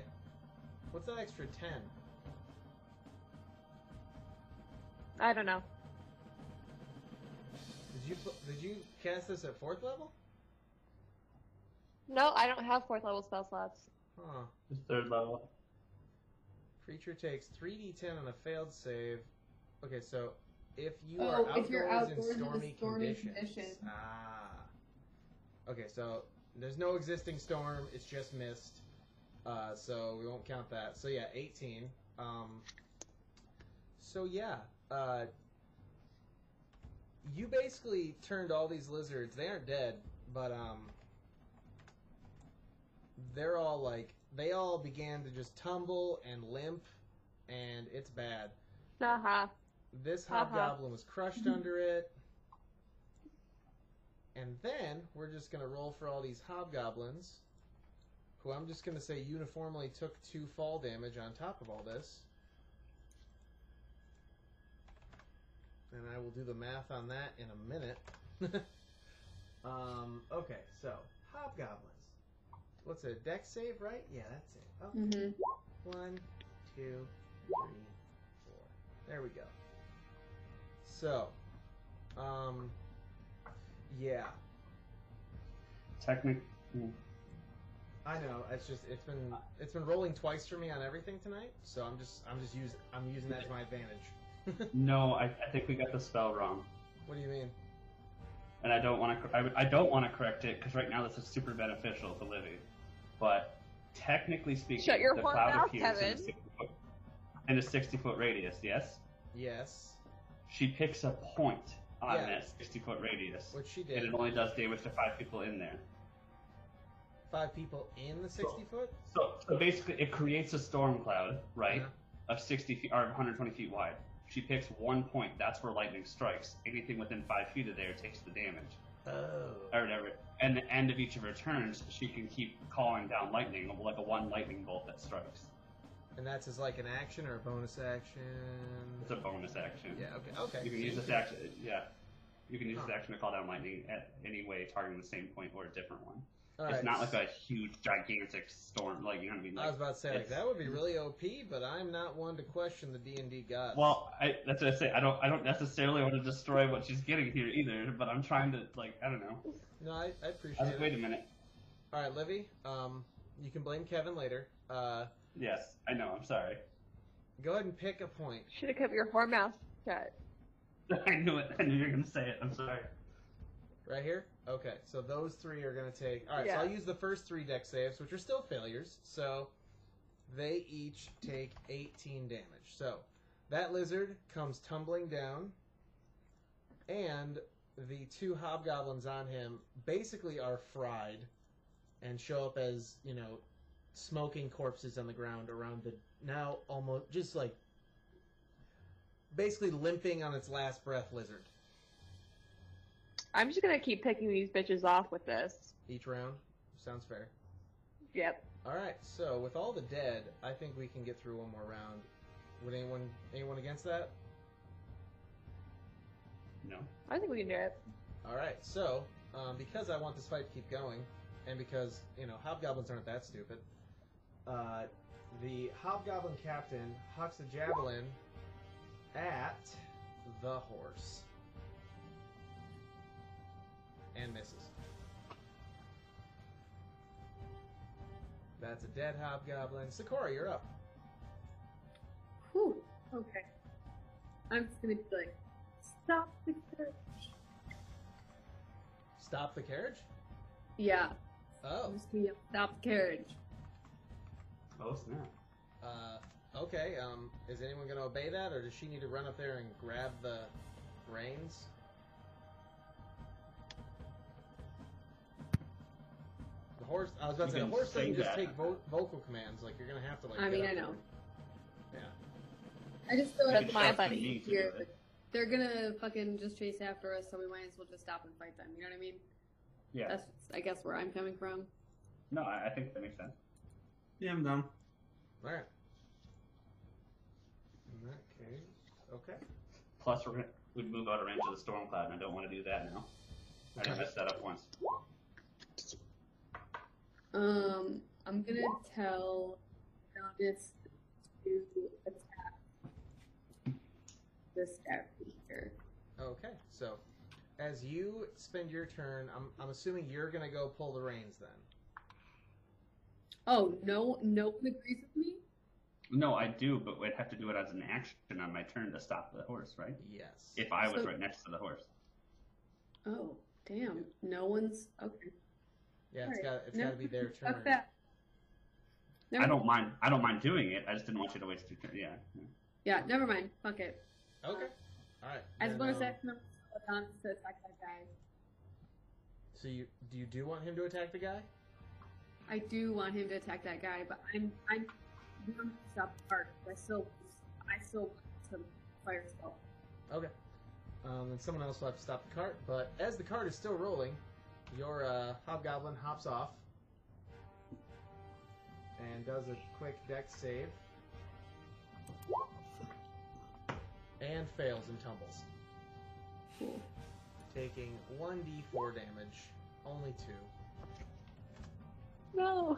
S2: What's that extra 10?
S4: I don't know.
S2: Did you did you cast this at fourth level?
S4: No, I don't have fourth level spell slots.
S2: Huh.
S1: It's third level.
S2: Creature takes 3d10 on a failed save. Okay, so if you
S3: Oh,
S2: are outdoors,
S3: if you're outdoors
S2: in
S3: in
S2: stormy,
S3: stormy
S2: conditions.
S3: conditions.
S2: Ah. Okay, so there's no existing storm. It's just mist. Uh, so we won't count that. So yeah, 18. Um, so yeah, uh, you basically turned all these lizards. They aren't dead, but um, they're all like they all began to just tumble and limp, and it's bad.
S4: Uh-huh.
S2: This
S4: Uh-huh.
S2: hobgoblin was crushed (laughs) under it. And then we're just gonna roll for all these hobgoblins who I'm just going to say uniformly took two fall damage on top of all this. And I will do the math on that in a minute. (laughs) um, okay, so hobgoblins. What's a Dex save, right? Yeah, that's it. Okay.
S3: Mm-hmm.
S2: One, two, three, four. There we go. So, um, yeah,
S1: Technic.
S2: I know. It's just it's been it's been rolling twice for me on everything tonight, so I'm just I'm just using I'm using that to my advantage. (laughs)
S1: No, I, I think we got the spell wrong,
S2: what do you mean?
S1: and I don't want to. I, I don't want to correct it because right now this is super beneficial to Livy, but technically speaking,
S4: Shut your
S1: the cloud
S4: mouth,
S1: appears in a 60 foot, in a sixty foot radius. Yes,
S2: Yes,
S1: she picks a point on
S2: Yeah.
S1: that sixty foot radius,
S2: which she did.
S1: and it only does damage to five people in there.
S2: Five people in the sixty foot.
S1: So, so basically, it creates a storm cloud, right,
S2: Yeah.
S1: of 60 feet or 120 feet wide. She picks one point. That's where lightning strikes. Anything within five feet of there takes the damage,
S2: Oh.
S1: or whatever. And the end of each of her turns, she can keep calling down lightning, like a one lightning bolt that strikes.
S2: And that's as like an action or a bonus action.
S1: It's a bonus action.
S2: Yeah. Okay. Okay.
S1: You can use this action. Yeah. You can use
S2: Huh.
S1: this action to call down lightning at any way, targeting the same point or a different one.
S2: All
S1: it's
S2: right.
S1: not like a huge, gigantic storm. Like you know what I mean?
S2: I was about to say like that would be really OP, but I'm not one to question the D and D gods.
S1: Well, I, that's what I say. I don't. I don't necessarily want to destroy what she's getting here either. But I'm trying to like. I don't know.
S2: no, I, I
S1: I
S2: appreciate
S1: was,
S2: it.
S1: wait a minute.
S2: All right, Livy. Um, you can blame Kevin later. Uh,
S1: Yes, I know. I'm sorry.
S2: go ahead and pick a point.
S4: Should have kept your whore mouth shut. (laughs)
S1: I knew it. I knew you were gonna say it. I'm sorry.
S2: Right here? Okay, so those three are going to take. Alright,
S4: Yeah.
S2: so I'll use the first three Dex saves, which are still failures. So they each take 18 damage. So that lizard comes tumbling down, and the two hobgoblins on him basically are fried and show up as, you know, smoking corpses on the ground around the now almost just like basically limping on its last breath lizard
S4: I'm just gonna keep picking these bitches off with this.
S2: each round. Sounds fair.
S4: Yep.
S2: All right, so with all the dead, I think we can get through one more round. Would anyone anyone against that?
S1: No.
S4: I think we can do it.
S2: All right, so um, because I want this fight to keep going, and because you know hobgoblins aren't that stupid, uh, the hobgoblin captain hucks a javelin at the horse and misses. That's a dead hobgoblin. Sakura, you're up.
S3: Whew. Okay. I'm just gonna be like, stop the carriage.
S2: Stop the carriage.
S3: Yeah.
S2: Oh,
S3: I'm just gonna yell, stop the carriage.
S1: Oh snap.
S2: Uh, okay. Um, is anyone going to obey that, or does she need to run up there and grab the reins? Horse. I was about to say the
S1: can
S2: horse
S1: say
S2: doesn't just take vo- vocal commands. Like you're going to have to like.
S3: I
S2: get
S3: mean,
S2: up
S3: I
S2: there.
S3: know.
S2: Yeah.
S3: I just feel like
S4: That's my buddy.
S1: me to do
S3: You're,
S1: it.
S3: they're gonna fucking just chase after us, so we might as well just stop and fight them. You know what I mean?
S1: Yeah.
S3: That's I guess where I'm coming from.
S1: No, I, I think that makes sense.
S5: Yeah, I'm done.
S2: All right. In that case, okay.
S1: Plus, we're gonna we'd move out of range of the storm cloud, and I don't want to do that now. I already messed that up once.
S3: Um, I'm gonna tell Jonas to attack this guy here.
S2: Okay. So, as you spend your turn, I'm I'm assuming you're going to go pull the reins then.
S3: Oh no, no one agrees with me.
S1: No, I do, but we'd have to do it as an action on my turn to stop the horse, right?
S2: Yes.
S1: If I was
S3: So-
S1: right next to the horse.
S3: Oh damn, no one's okay.
S2: Yeah, it's
S3: Alright.
S2: got it's
S3: Never
S2: got to be their (laughs) turn.
S3: that. Never
S1: I don't mind. I don't mind doing it. I just didn't want you to waste your turn. Yeah. yeah.
S3: Yeah, never mind. Fuck it.
S2: Okay. All right.
S3: As a
S2: then,
S3: bonus
S2: um,
S3: action, I'm gonna tell Jonas to attack that guy.
S2: So you do you do want him to attack the guy?
S3: I do want him to attack that guy, but I'm I'm I'm gonna stop the cart. I still I still want to fire spell.
S2: Okay. Um, then someone else will have to stop the cart. But as the cart is still rolling, your uh, hobgoblin hops off and does a quick dex save. And fails and tumbles.
S3: Cool.
S2: Taking 1d4 damage. Only two.
S4: No.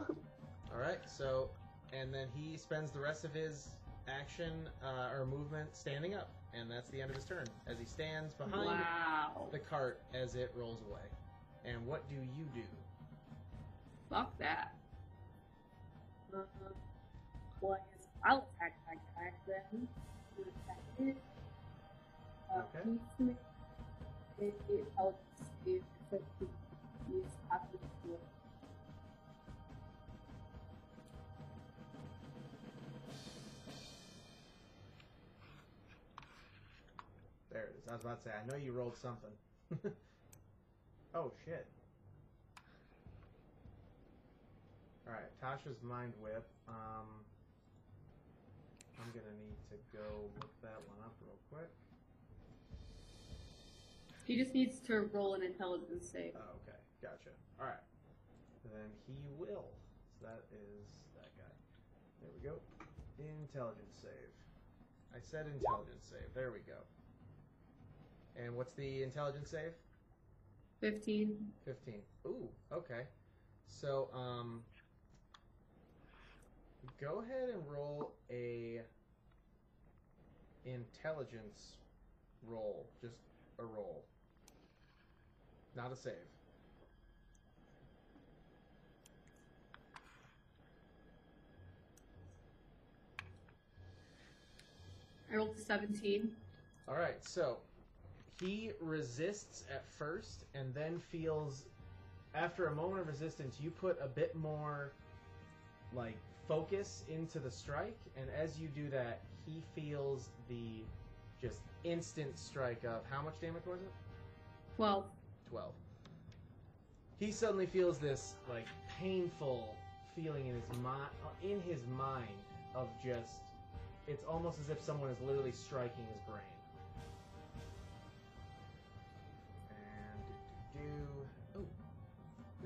S2: Alright, so. And then he spends the rest of his action uh, or movement standing up. And that's the end of his turn. As he stands behind
S3: Wow.
S2: the cart as it rolls away. And what do you do?
S3: Fuck that. Uh, well, I guess I'll attack that guy then. I'm attack it. Uh,
S2: Okay.
S3: Can you make a intelligence save if it use half of the?
S2: There it is. I was about to say, I know you rolled something. (laughs) oh, shit. Alright, Tasha's Mind Whip. Um, I'm gonna need to go look that one up real quick.
S3: He just needs to roll an intelligence save.
S2: Oh, okay. Gotcha. Alright. Then he will. So that is that guy. There we go. Intelligence save. I said intelligence save. There we go. And what's the intelligence save?
S3: 15.
S2: 15. Ooh, okay. So, um, go ahead and roll a intelligence roll. Just a roll. Not a save.
S3: I rolled a 17.
S2: All right, so he resists at first and then feels after a moment of resistance you put a bit more like focus into the strike. And as you do that he feels the just instant strike of how much damage was it?
S3: 12.
S2: 12 he suddenly feels this like painful feeling in his mind in his mind of just it's almost as if someone is literally striking his brain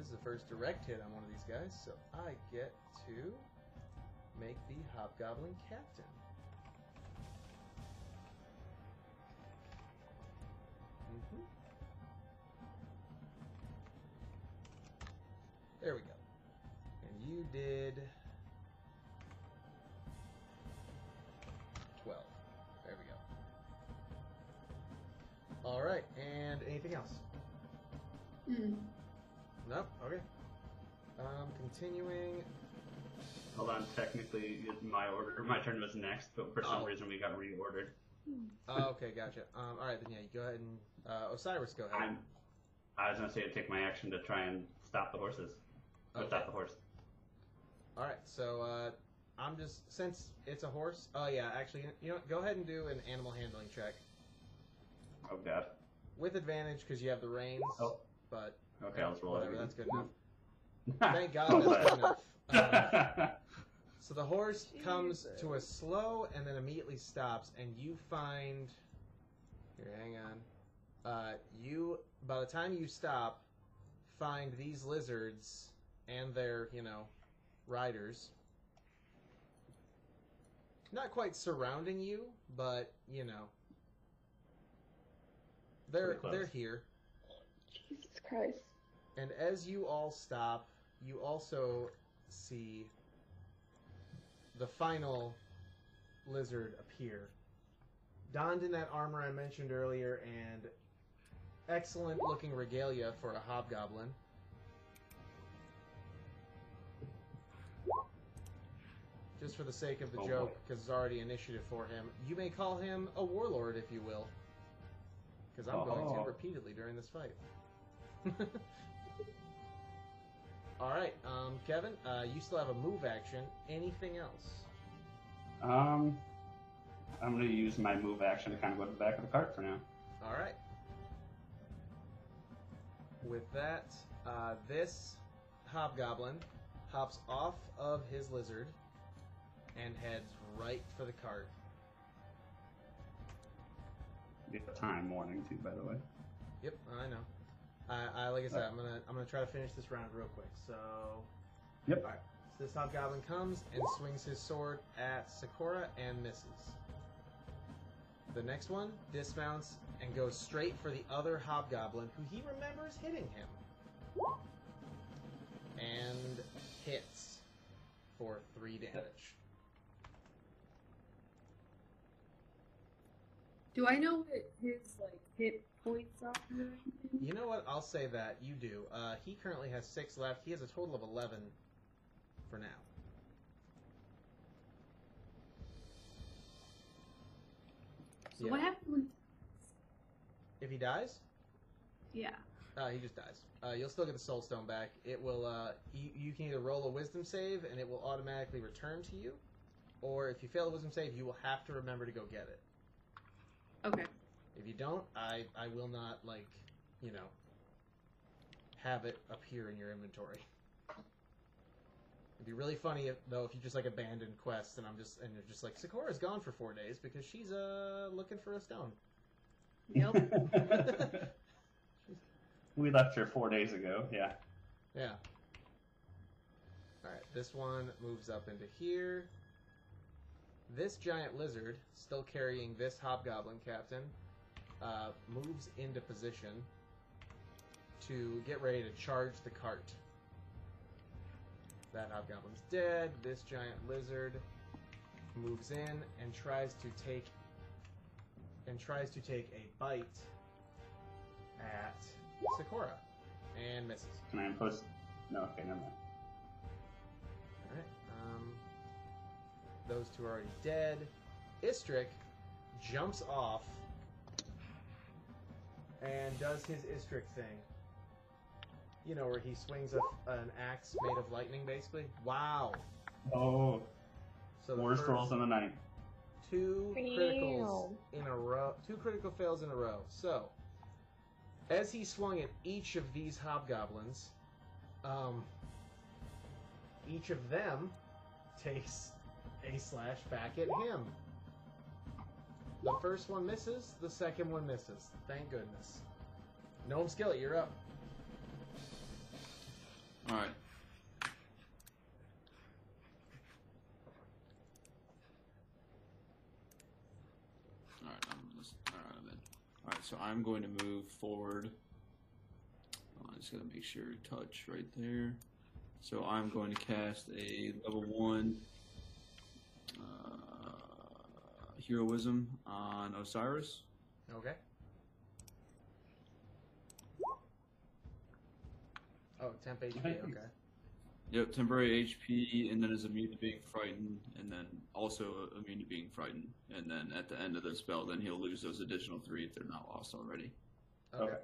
S2: this is the first direct hit on one of these guys so i get to make the hobgoblin captain hmm There we go. And you did 12. There we go. All right, and anything else?
S3: Hmm.
S2: Nope. Okay. Um, continuing.
S1: Hold on, technically my order, my turn was next, but for some
S2: Oh.
S1: reason we got reordered.
S2: Oh, okay, gotcha. Um, all right, then yeah, you go ahead and uh, Osiris, go ahead.
S1: I'm, I was gonna say to take my action to try and stop the horses.
S2: Okay.
S1: stop the horse.
S2: All right, so uh, I'm just since it's a horse. Oh yeah, actually, you know, what? go ahead and do an animal handling check
S1: Oh god.
S2: with advantage because you have the reins.
S1: Oh.
S2: But
S1: Okay, I'll just roll
S2: whatever, (laughs) that's good enough. Thank God that's good enough. Um, So the horse comes to a slow and then immediately stops, and you find. Here, hang on. Uh, you, by the time you stop, find these lizards and their, you know, riders. Not quite surrounding you, but, you know. They're,
S1: Pretty close.
S2: they're here.
S4: Jesus Christ.
S2: And as you all stop, you also see the final lizard appear. Donned in that armor I mentioned earlier and excellent looking regalia for a hobgoblin. Just for the sake of the
S1: Oh,
S2: joke, because it's already initiative for him, you may call him a warlord if you will. Because I'm going to
S1: Oh.
S2: repeatedly during this fight. (laughs) All right, um, Kevin, uh, you still have a move action. Anything else?
S1: um, I'm gonna use my move action to kind of go to the back of the cart for now.
S2: All right. With that, uh, this hobgoblin hops off of his lizard and heads right for the cart.
S1: The time warning too, by the way.
S2: Yep, I know. I, I like I said, I'm gonna I'm gonna try to finish this round real quick. So,
S1: Yep.
S2: all right. So this hobgoblin comes and swings his sword at Sakura and misses. The next one dismounts and goes straight for the other hobgoblin, who he remembers hitting him. And hits for three damage.
S3: Do I know what his like hit points are? or anything?
S2: You know what? I'll say that. You do. Uh, he currently has six left. He has a total of 11 for now.
S3: So
S2: Yeah.
S3: what happens when?
S2: If he dies,
S3: Yeah.
S2: uh, he just dies. Uh, you'll still get the soul stone back. It will. Uh, you, you can either roll a wisdom save and it will automatically return to you, or if you fail a wisdom save, you will have to remember to go get it.
S3: Okay.
S2: If you don't, I I will not like, you know, have it appear in your inventory. It'd be really funny if, though if you just like abandon quests and I'm just and you're just like Sakura's gone for four days because she's uh looking for a stone.
S3: Yep. (laughs)
S1: we left here four days ago. Yeah.
S2: Yeah. All right, this one moves up into here. This giant lizard, still carrying this hobgoblin captain, uh, moves into position to get ready to charge the cart. That hobgoblin's dead. This giant lizard moves in and tries to take and tries to take a bite at Sakura and misses.
S1: Can I impose? No. Okay. Never mind.
S2: Alright. Um, those two are already dead. Istrick jumps off and does his Istrick thing. You know, where he swings a, an axe made of lightning, basically. Wow.
S1: Oh,
S2: So
S1: worst rolls in the night.
S2: two criticals in a row. Two critical fails in a row. So, as he swung at each of these hobgoblins, um, each of them (laughs) takes a slash back at him. The first one misses, the second one misses. Thank goodness. Gnome Skillet, you're up.
S5: Alright. Alright, I'm just, alright, I'm. Alright, so I'm going to move forward. I just gotta make sure touch right there. So I'm going to cast a level one uh, heroism on Osiris.
S2: Okay. Oh, temp HP, okay.
S5: Yep, temporary HP, and then is immune to being frightened, and then also immune to being frightened. And then at the end of the spell, then he'll lose those additional three if they're not lost already.
S2: Okay.
S1: Okay.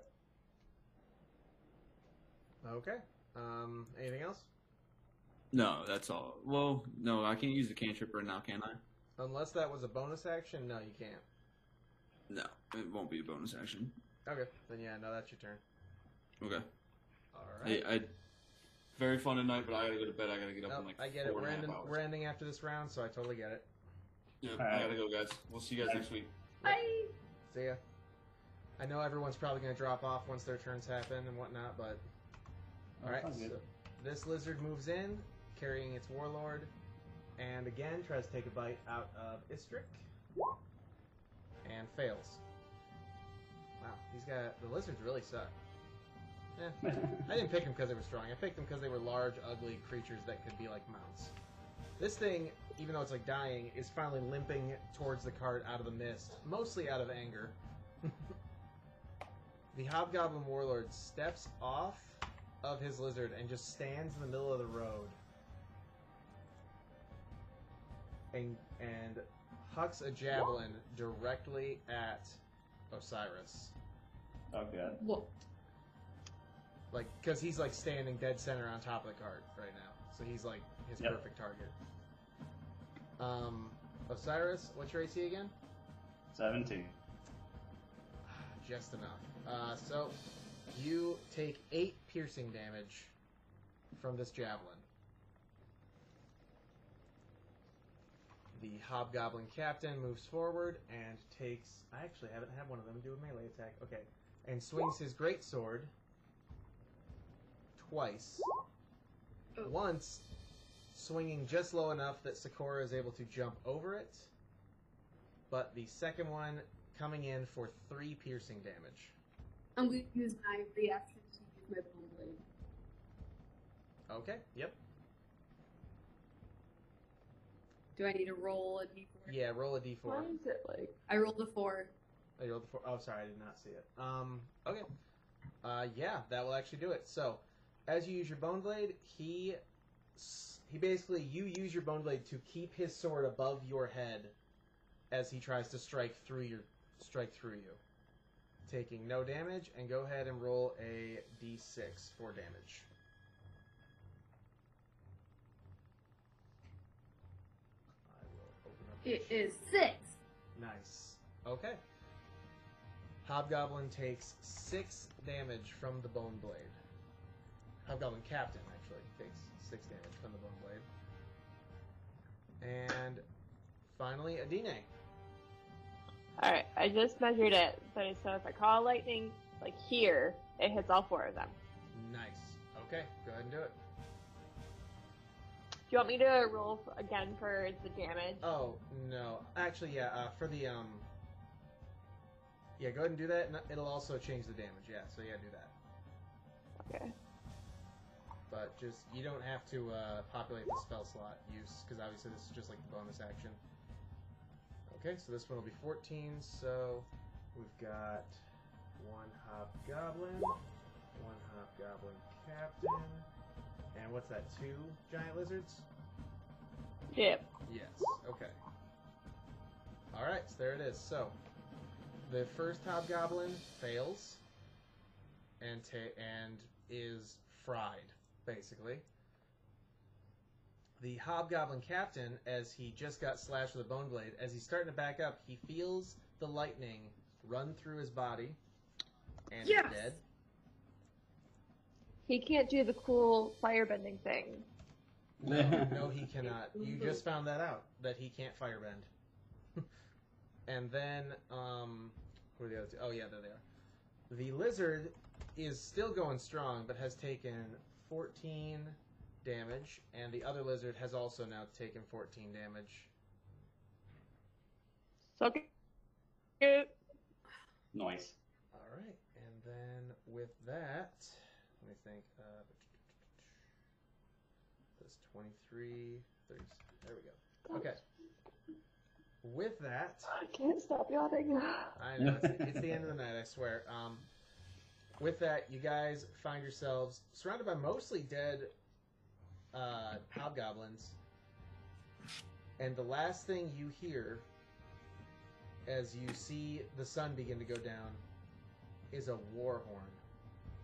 S2: Okay. Um, anything else?
S5: No, that's all. Well, no, I can't use the cantrip right now, can I?
S2: Unless that was a bonus action, no, you can't.
S5: No, it won't be a bonus action.
S2: Okay, then yeah, no, that's your turn.
S5: Okay.
S2: All
S5: Hey. I. Very fun tonight, but I gotta go to bed. I gotta get up
S2: Nope,
S5: in like
S2: I get it. We're
S5: and a half
S2: ending, we're ending after this round, so I totally get it.
S5: Yep,
S1: Alright.
S5: I gotta go, guys. We'll see you guys next week.
S3: Bye.
S2: See ya. I know everyone's probably going to drop off once their turns happen and whatnot, but oh, all right.
S1: Sounds good.
S2: So this lizard moves in, carrying its warlord, and again tries to take a bite out of Istrick, and fails. Wow, these guys, the lizards really suck. Eh, I didn't pick them because they were strong. I picked them because they were large, ugly creatures that could be like mounts. This thing, even though it's like dying, is finally limping towards the cart out of the mist, mostly out of anger. (laughs) the hobgoblin warlord steps off of his lizard and just stands in the middle of the road and and hucks a javelin directly at Osiris.
S1: Oh, good.
S3: Whoa.
S2: Like, because he's like standing dead center on top of the cart right now. So he's like his
S1: Yep.
S2: perfect target. Um, Osiris, what's your AC again?
S1: 17.
S2: Just enough. Uh, so you take eight piercing damage from this javelin. The hobgoblin captain moves forward and takes. I actually haven't had one of them do a melee attack. Okay, and swings his great sword twice.
S3: Oh.
S2: Once swinging just low enough that Sakura is able to jump over it. But the second one coming in for three piercing damage.
S3: I'm going to use my reaction to use my bone blade.
S2: Okay, yep.
S3: Do I need to roll a d4?
S2: Yeah, roll a
S4: Why
S2: d4.
S4: is it like?
S3: I rolled a four.
S2: Oh, you rolled the four. Oh, sorry, I did not see it. Um, okay. Uh, yeah, that will actually do it. So, as you use your bone blade, he he basically you use your bone blade to keep his sword above your head as he tries to strike through your strike through you, taking no damage. And go ahead and roll a d6 for damage. I will open up.
S3: It
S2: the
S3: is six.
S2: Nice. Okay. Hobgoblin takes six damage from the bone blade. Hobgoblin Captain actually takes six damage from the bone blade. And finally, Adina.
S4: Alright, I just measured it. So, so if I call lightning, like here, it hits all four of them.
S2: Nice. Okay, go ahead and do it.
S4: Do you want me to roll f- again for the damage?
S2: Oh no, actually, yeah. Uh, for the um, yeah, go ahead and do that. and It'll also change the damage. Yeah, so yeah, do that.
S4: Okay.
S2: But just you don't have to uh, populate the spell slot use because obviously this is just like the bonus action. Okay, so this one will be 14. So we've got one hobgoblin, one hobgoblin captain, and what's that? Two giant lizards.
S4: Yep.
S2: Yes. Okay. All right. So there it is. So the first hobgoblin fails, and ta- and is fried basically. The hobgoblin captain, as he just got slashed with a bone blade, as he's starting to back up, he feels the lightning run through his body, and
S3: Yes!
S2: he's dead.
S4: He can't do the cool firebending thing.
S2: No, (laughs) no, he cannot. You just found that out that he can't firebend. (laughs) and then, um, who are the other two? Oh yeah, there they are. The lizard is still going strong, but has taken 14 damage, and the other lizard has also now taken 14 damage.
S4: So good.
S1: Noise.
S2: All right, and then with that, let me think. Uh, that's 23, 30. There we go. Okay. With that,
S4: I can't stop yawning.
S2: I know it's, it's the end of the night. I swear. Um, with that, you guys find yourselves surrounded by mostly dead uh, hobgoblins, and the last thing you hear, as you see the sun begin to go down, is a war horn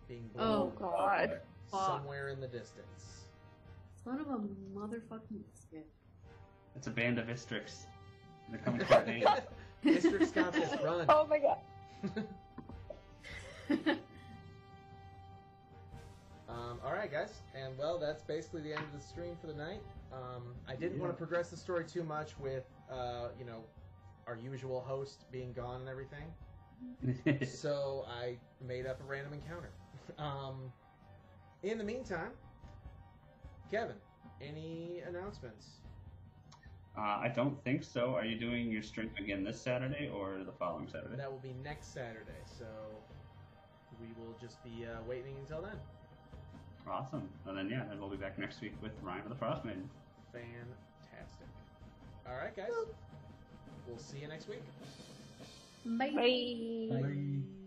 S2: being
S3: Oh,
S2: blown
S4: God.
S3: Fuck.
S2: somewhere in the distance.
S3: Son of a motherfucking biscuit.
S1: It's a band of Istrix. They're coming for our name.
S2: District (laughs) Scoutfish, run!
S4: Oh my god. (laughs)
S2: Um, all right, guys, and well, that's basically the end of the stream for the night. Um, I didn't want to progress the story too much with, uh, you know, our usual host being gone and everything, (laughs) so I made up a random encounter. Um, in the meantime, Kevin, any announcements?
S1: uh, I don't think so. Are you doing your stream again this Saturday or the following Saturday?
S2: That will be next Saturday, so we will just be uh, waiting until then.
S1: Awesome. And then yeah, then we'll be back next week with Rime of the Frost Maiden.
S2: Fantastic. All right, guys, we'll see you next week.
S3: Bye.
S4: Bye.
S1: Bye.